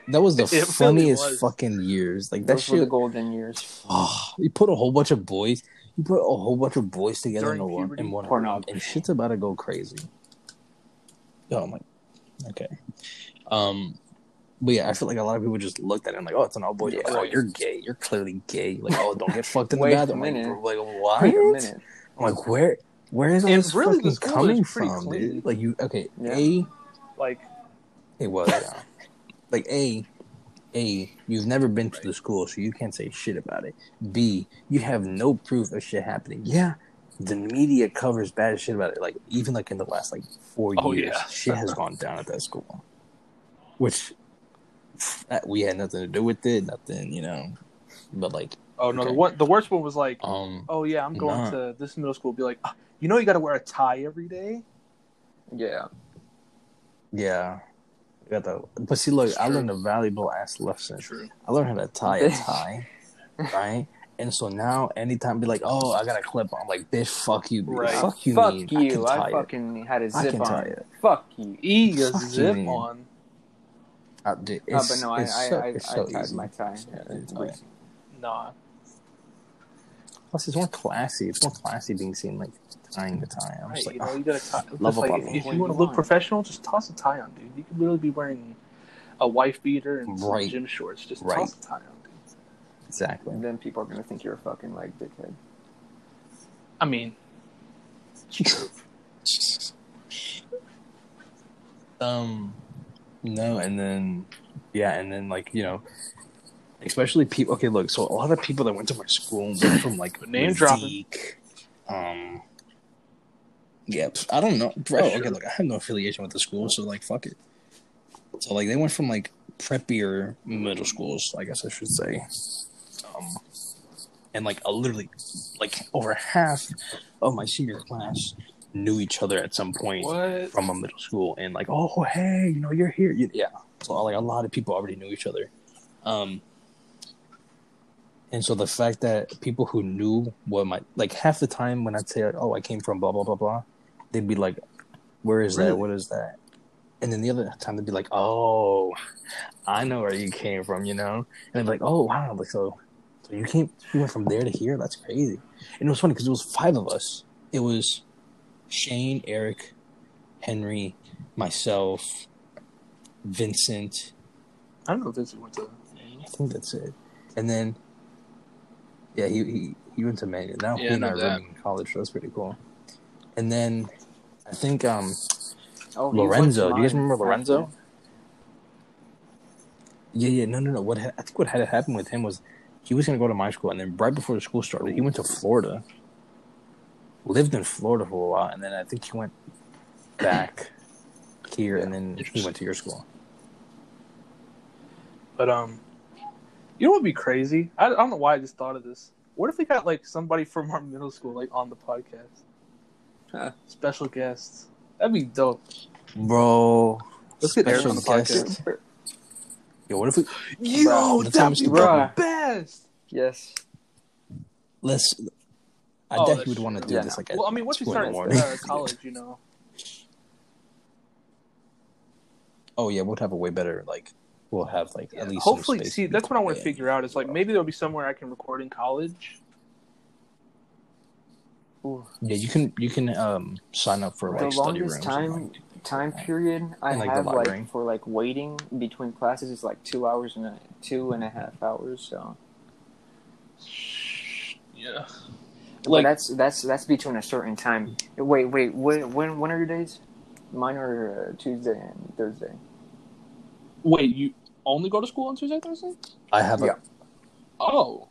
that was the funniest was. fucking years. Like that Those were the shit. golden years. Oh, you put a whole bunch of boys. You put a whole bunch of boys together During in one in one room, pornography. and shit's about to go crazy. Oh, I'm like, okay. Um, but yeah, I feel like a lot of people just looked at it and like, oh, it's an all boys. Yeah. Like, oh, you're gay. You're clearly gay. Like, oh, don't get fucked in the bathroom. Like, like, what? Wait a minute. I'm like, where? Where is all And this really, fucking coming from, clean. dude? Like, you okay? Yeah. A, like, it was yeah. like a, a. You've never been to the school, so you can't say shit about it. B, you have no proof of shit happening. Yeah, the media covers bad shit about it. Like even like in the last like four Oh, years, yeah. shit has gone down at that school, which that, we had nothing to do with it. Nothing, you know. But like, oh no, Okay. the one, the worst one was like, um, oh yeah, I'm going Nah. to this middle school. Be like, "Ah, you know, you got to wear a tie every day. Yeah. yeah. Got the, but see, look, I True. learned a valuable ass lesson. True. I learned how to tie a tie, right? And so now, anytime be like, "Oh, I got a clip," I'm like, "Bitch, fuck you, dude. Right. fuck you, Fuck mean? you. I I, can tie it. fucking had a zip can on. tie it. Fuck you. E a Fuck you, zip man. on. Uh, dude, Uh, but no, I, it's I, so, I, it's I so tied easy. my tie. Yeah, it's With- easy. Nah. Plus, it's more classy. It's more classy being seen like tying the tie. I'm Right, just like, you know, ah, you gotta tie. love just like, if, if you want to look want? professional, just toss a tie on, dude. You could literally be wearing a wife beater and some gym shorts. Just Right. toss a tie on, dude. Exactly. And then people are gonna think you're a fucking like dickhead. I mean. Um, no, and then yeah, and then like you know, especially people. Okay, look, so a lot of people that went to my school went from like Name dropping. Zeke, Um, yeah, I don't know, bro. For Okay, look, I have no affiliation with the school, so like, fuck it. So like, they went from like preppier middle schools, I guess I should say, um, and like a literally like over half of my senior class knew each other at some point What? from a middle school and like oh hey you know you're here. You- yeah. So like a lot of people already knew each other. Um and so the fact that people who knew what my like half the time when i'd say like, oh i came from blah blah blah blah they'd be like where is Really? that what is that? And then the other time they'd be like oh i know where you came from you know? And they'd be like oh wow. Like so so you came you went from there to here that's crazy and it was funny because it was five of us it was shane eric henry myself, Vincent. I don't know if Vincent went to. I think that's it. And then, yeah, he he, he went to Maine. Now Yeah, he and I are in college, so that's pretty cool. And then, I think um Oh, Lorenzo. Do you guys remember Lorenzo? Yeah, yeah, no, no, no. What ha- I think what had happened with him was he was gonna go to my school, and then right before the school started, he went to Florida. Lived in Florida for a while, and then I think he went back here, and then he went to your school. But um, you know what would be crazy? I, I don't know why I just thought of this. What if we got like somebody from our middle school like on the podcast? Huh. Special guests. That'd be dope. Bro, Let's get Eric on the podcast. Guest. Yo, what if we Yo, Let's that'd be Mr. the Bruh. best. Yes. let's? I Oh, bet that's would want to true. do Yeah. this like at Well, I mean, once you two in the start morning. uh, college, you know. oh yeah, we'll have a way better like we'll have like at least some Hopefully, space see, that's what I want to quiet. figure out. Is like maybe there'll be somewhere I can record in college. Ooh. Yeah, you can you can um sign up for The like study longest rooms. and, time- like, time period I In, like, have like for like waiting between classes is like two hours and a, two and a half hours. So Yeah. But Like that's that's that's between a certain time. Wait, wait, when when when are your days? Mine are uh, Tuesday and Thursday. wait, you only go to school on Tuesday, Thursday? I have a, Oh.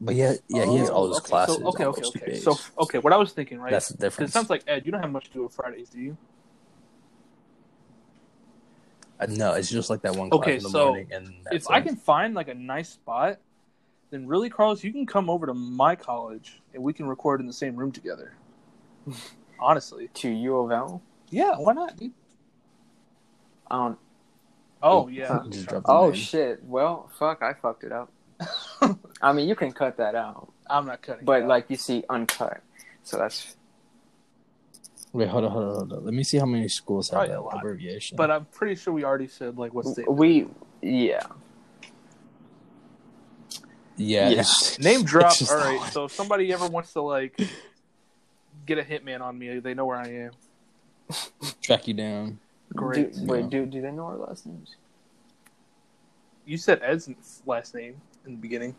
But yeah, yeah, he has Oh, all his okay, classes. So, okay, okay, okay. days. So okay, what I was thinking, right? that's the 'Cause it sounds like Ed, you don't have much to do on Fridays, do you? Uh, no, it's just like that one class Okay, in the so morning, and that's if I can find like a nice spot, then really, Carlos, you can come over to my college and we can record in the same room together. Honestly, To U of L. yeah, why not, dude? Um, Oh yeah, Just drop the oh name. shit. Well, fuck, I fucked it up. I mean, you can cut that out, I'm not cutting. but it out. like you see, uncut. So that's Wait, hold on, hold on, hold on. Let me see how many schools have oh, Probably a that lot. abbreviation. but I'm pretty sure we already said like what state. we. Yeah. yeah, Yeah. it's- Name it's drop. just All that right, one. so if somebody ever wants to like get a hitman on me, they know where I am. track you down. Great. Do, wait, Yeah. do do they know our last names? You said Ed's last name in the beginning.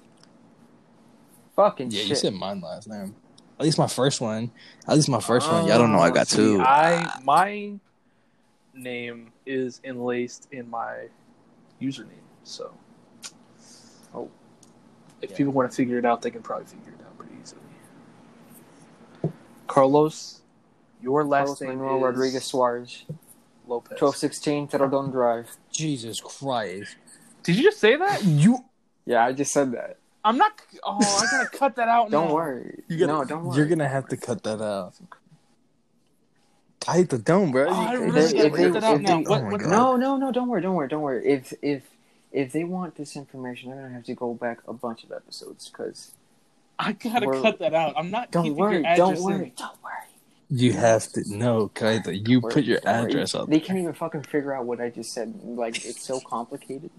Fucking Yeah, shit. you said mine last name. At least my first one. At least my first one. Y'all don't know I got um, See, two. I my name is enlaced in my username, so Oh. if Yeah. people want to figure it out, they can probably figure it out pretty easily. Carlos, your last Carlos name Manuel is Rodriguez Suarez, Lopez. twelve sixteen Terradon Drive. Jesus Christ. Did you just say that? You Yeah, I just said that. I'm not. Oh, I gotta cut that out. Don't now. worry. you gotta, no, don't worry. You're gonna have to cut that out. Kaito, don't, bro. Oh, I You- really If gotta they- cut if that they- out if now. they- What- oh what- No, no, no. Don't worry. Don't worry. Don't worry. If if if they want this information, they're gonna have to go back a bunch of episodes because. I gotta We're- cut that out. I'm not Don't keeping worry. your address Don't worry. Don't worry. You have to no, Kaito. You Worry, put your don't worry. address up. They can't even fucking figure out what I just said. Like it's so complicated.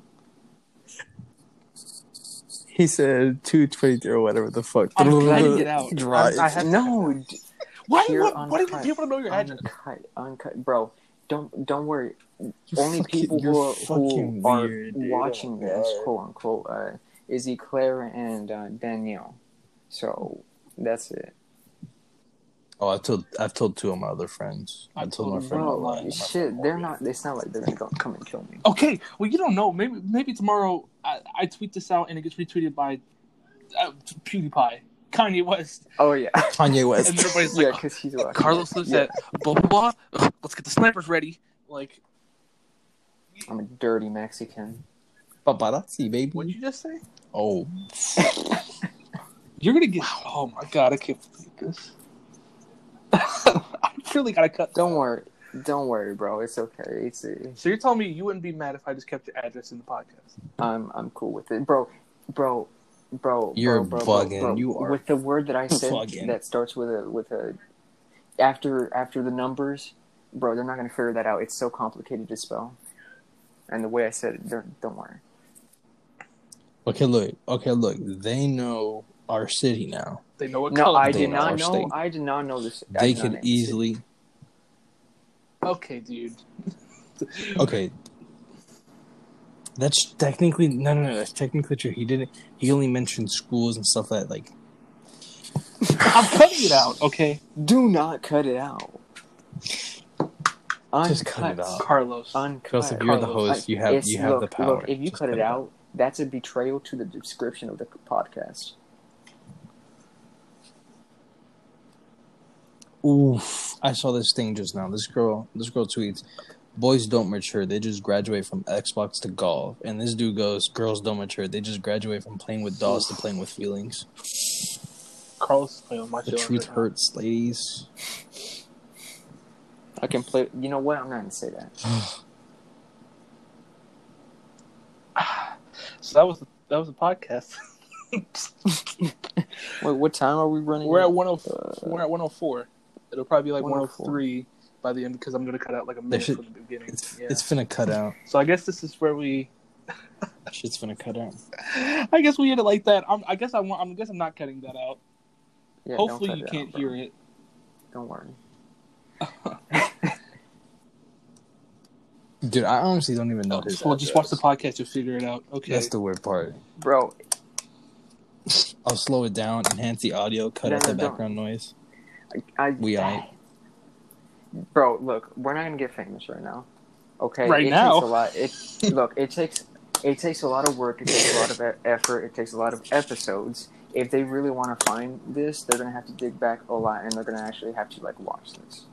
He said two twenty three or whatever the fuck. I'm cutting it out. Drive. I have- no, d- Why do you Pure want? Why do you want people to know your address? uncut, uncut, bro. Don't don't worry. You're Only fucking- people you're who are, are dude. watching Oh, this, quote unquote, uh, Izzy, Claire, and uh, Danielle. So that's it. Oh, I told I've told two of my other friends. I I told told my them, friend. Bro, online, my shit, friend they're not. It's not like they're gonna come and kill me. Okay, well you don't know. Maybe maybe tomorrow I, I tweet this out and it gets retweeted by uh, PewDiePie, Kanye West, Oh yeah, Kanye West. and everybody's like, yeah, because he's watching. Carlos it. lives Yeah. at blah blah blah. Ugh, Let's get the snipers ready. Like, I'm a dirty Mexican. Paparazzi, baby. what'd you just say? Oh, You're gonna get. Oh my god, I can't believe this. I really gotta cut. Don't worry, don't worry, bro. It's okay. It's uh, So you're telling me you wouldn't be mad if I just kept your address in the podcast? I'm I'm cool with it, bro. Bro, bro, You're bro, bro, bro, bugging. bro. You are with the word that I said bugging. that starts with a with a after after the numbers, bro. They're not gonna figure that out. It's so complicated to spell, and the way I said it, they're- don't worry. okay. Look, okay. Look, they know our city now. They know what No, color. I they did know not our know. state. I did not know this. I They did not could know this. easily. Okay, dude. Okay. That's technically no, no, no. That's technically true. He didn't. He only mentioned schools and stuff that like. I'm cutting it out. Okay, Do not cut it out. Uncut. Just cut it out. Carlos. Uncut. Because if you're the Carlos, host, you have you have look, the power. Look, if you Just cut it out, that's a betrayal to the description of the podcast. Oof! I saw this thing just now. This girl, this girl tweets, "Boys don't mature; they just graduate from Xbox to golf." And this dude goes, "Girls don't mature; they just graduate from playing with dolls to playing with feelings." Carlos playing with my The truth right now. hurts, ladies. I can play. You know what? I'm not gonna say that. So that was that was a podcast. Wait, what time are we running? we're at one oh Uh, we're at one oh four. It'll probably be like one oh 104. three by the end because I'm gonna cut out like a minute should- from the beginning. It's Yeah. it's finna cut out. So I guess this is where we. Shit's finna cut out. I guess we did it like that. I'm, I guess I want. I guess I'm not cutting that out. yeah, Hopefully you can't out, hear it. Don't worry. Dude, I honestly don't even know his. well, just watch the address. podcast to figure it out. Okay. That's the weird part. Bro, I'll slow it down, enhance the audio, cut No, out the no, don't. background noise. I, I We are. Bro, look, we're not gonna get famous right now. Okay, Right it now? Takes a lot. It look, it takes it takes a lot of work. It takes a lot of e- effort. It takes a lot of episodes. If they really want to find this, they're gonna have to dig back a lot, and they're gonna actually have to like watch this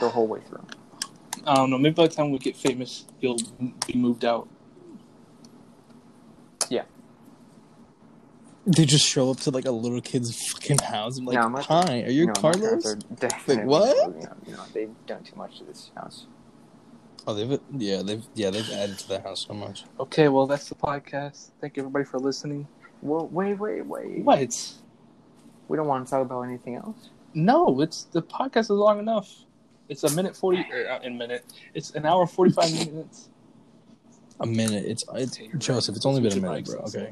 the whole way through. I don't know. Maybe by the time we get famous, you'll be moved out. They just show up to like a little kid's fucking house. I'm like, No, my- hi, are you no, my Carlos? are definitely what? moving out. No, they've done too much to this house. Oh, they've yeah, they've yeah, they've added to the house so much. Okay, well, that's the podcast. Thank you everybody for listening. Well, wait, wait, wait. What? We don't want to talk about anything else. No, it's the podcast is long enough. It's a minute forty. Er, uh, in minute, it's an hour forty five minutes. A minute. It's it's Joseph. It's only been a minute, bro. Okay.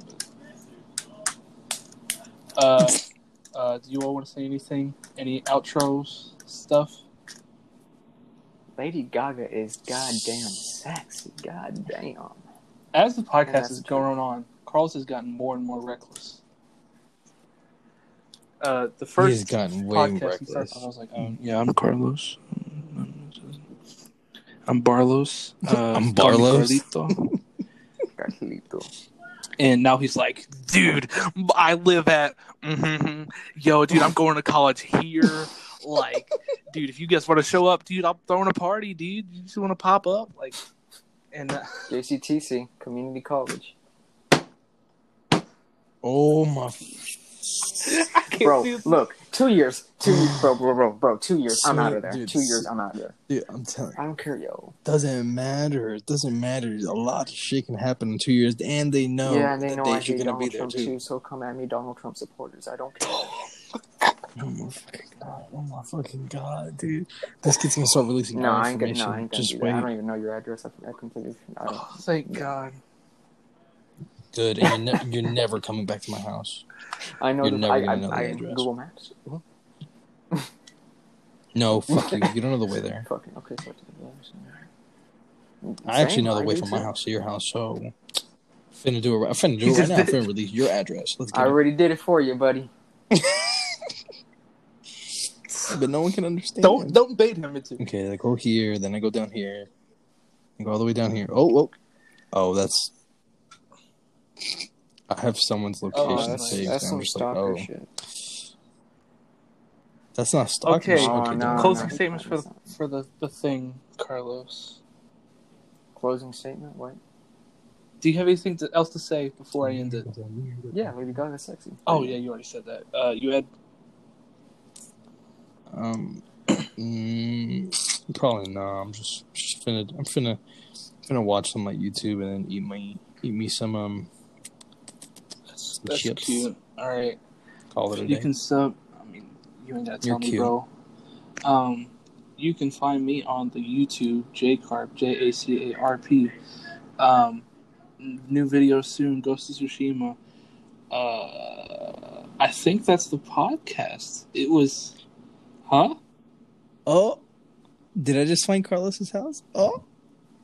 Uh, uh, do you all want to say anything? Any outros stuff? Lady Gaga is goddamn sexy. Goddamn. As the podcast that's is true. going on, Carlos has gotten more and more reckless. Uh, the first He's gotten way podcast he started reckless. I was like, um, "Yeah, I'm Carlos. I'm Barlos. Uh, I'm Barlos? Carlito." Carlito. And now he's like, dude, I live at, mhm, yo, dude, I'm going to college here. Like, dude, if you guys want to show up, dude, I'm throwing a party, dude. You just want to pop up, like, and uh, JCTC, Community College. Oh my! I can't Bro, look, two years, two, bro, bro, bro, bro, two years, I'm out of there. dude, two years, I'm out of there. Dude, I'm telling. I don't care, yo. Doesn't matter. It doesn't matter. A lot of shit can happen in two years, and they know. yeah, and they that know they you're gonna be Donald there Trump too. too, so come at me, Donald Trump supporters. I don't care. Oh my fucking god! Oh my fucking god, dude! This kid's gonna start releasing No, our I ain't gonna, no, I ain't gonna Just do wait. that. I don't even know your address. I, I completely, I oh, thank God. Good, and you're, ne- you're never coming back to my house. I know You're the, never I, gonna I, know the I, address. Google Maps. No, fuck you. You don't know the way there. Fucking, okay, so I actually know the I way do from my house to your house, so finna do it. right- I'm finna do it right now. I'm did. finna release your address. Let's I get it. already did it for you, buddy. But no one can understand. Don't don't bait him into. Okay, I go here, then I go down here, and go all the way down here. Oh, oh, oh, that's. I have someone's location Oh, Oh, that's, saved. that's and I'm just like, oh, shit. that's not stalking. Okay. shit. Oh, okay, no, don't- Closing no. statements for the, for the the thing, Carlos. Closing statement. What? Do you have anything to, else to say before I end it? Yeah, Lady Gaga's sexy. Oh yeah, you already said that. Uh, you had Um, mm, probably not. I'm just just finna. I'm finna finna watch some like YouTube and then eat my eat me some um. Some that's chips. cute. All right. Call it a You day. can sub. I mean, you ain't gotta tell You're me, cute. bro. Um, you can find me on the YouTube JCarp J A C A R P. Um, new video soon. Ghost of Tsushima. Uh, I think that's the podcast. It was, huh? Oh, did I just find Carlos's house? Oh,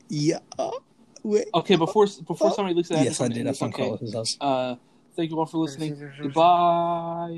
yeah. Oh, wait. Okay, before before somebody looks at it, Yes, I did. I found okay. Carlos's house. Uh, thank you all for listening. Goodbye.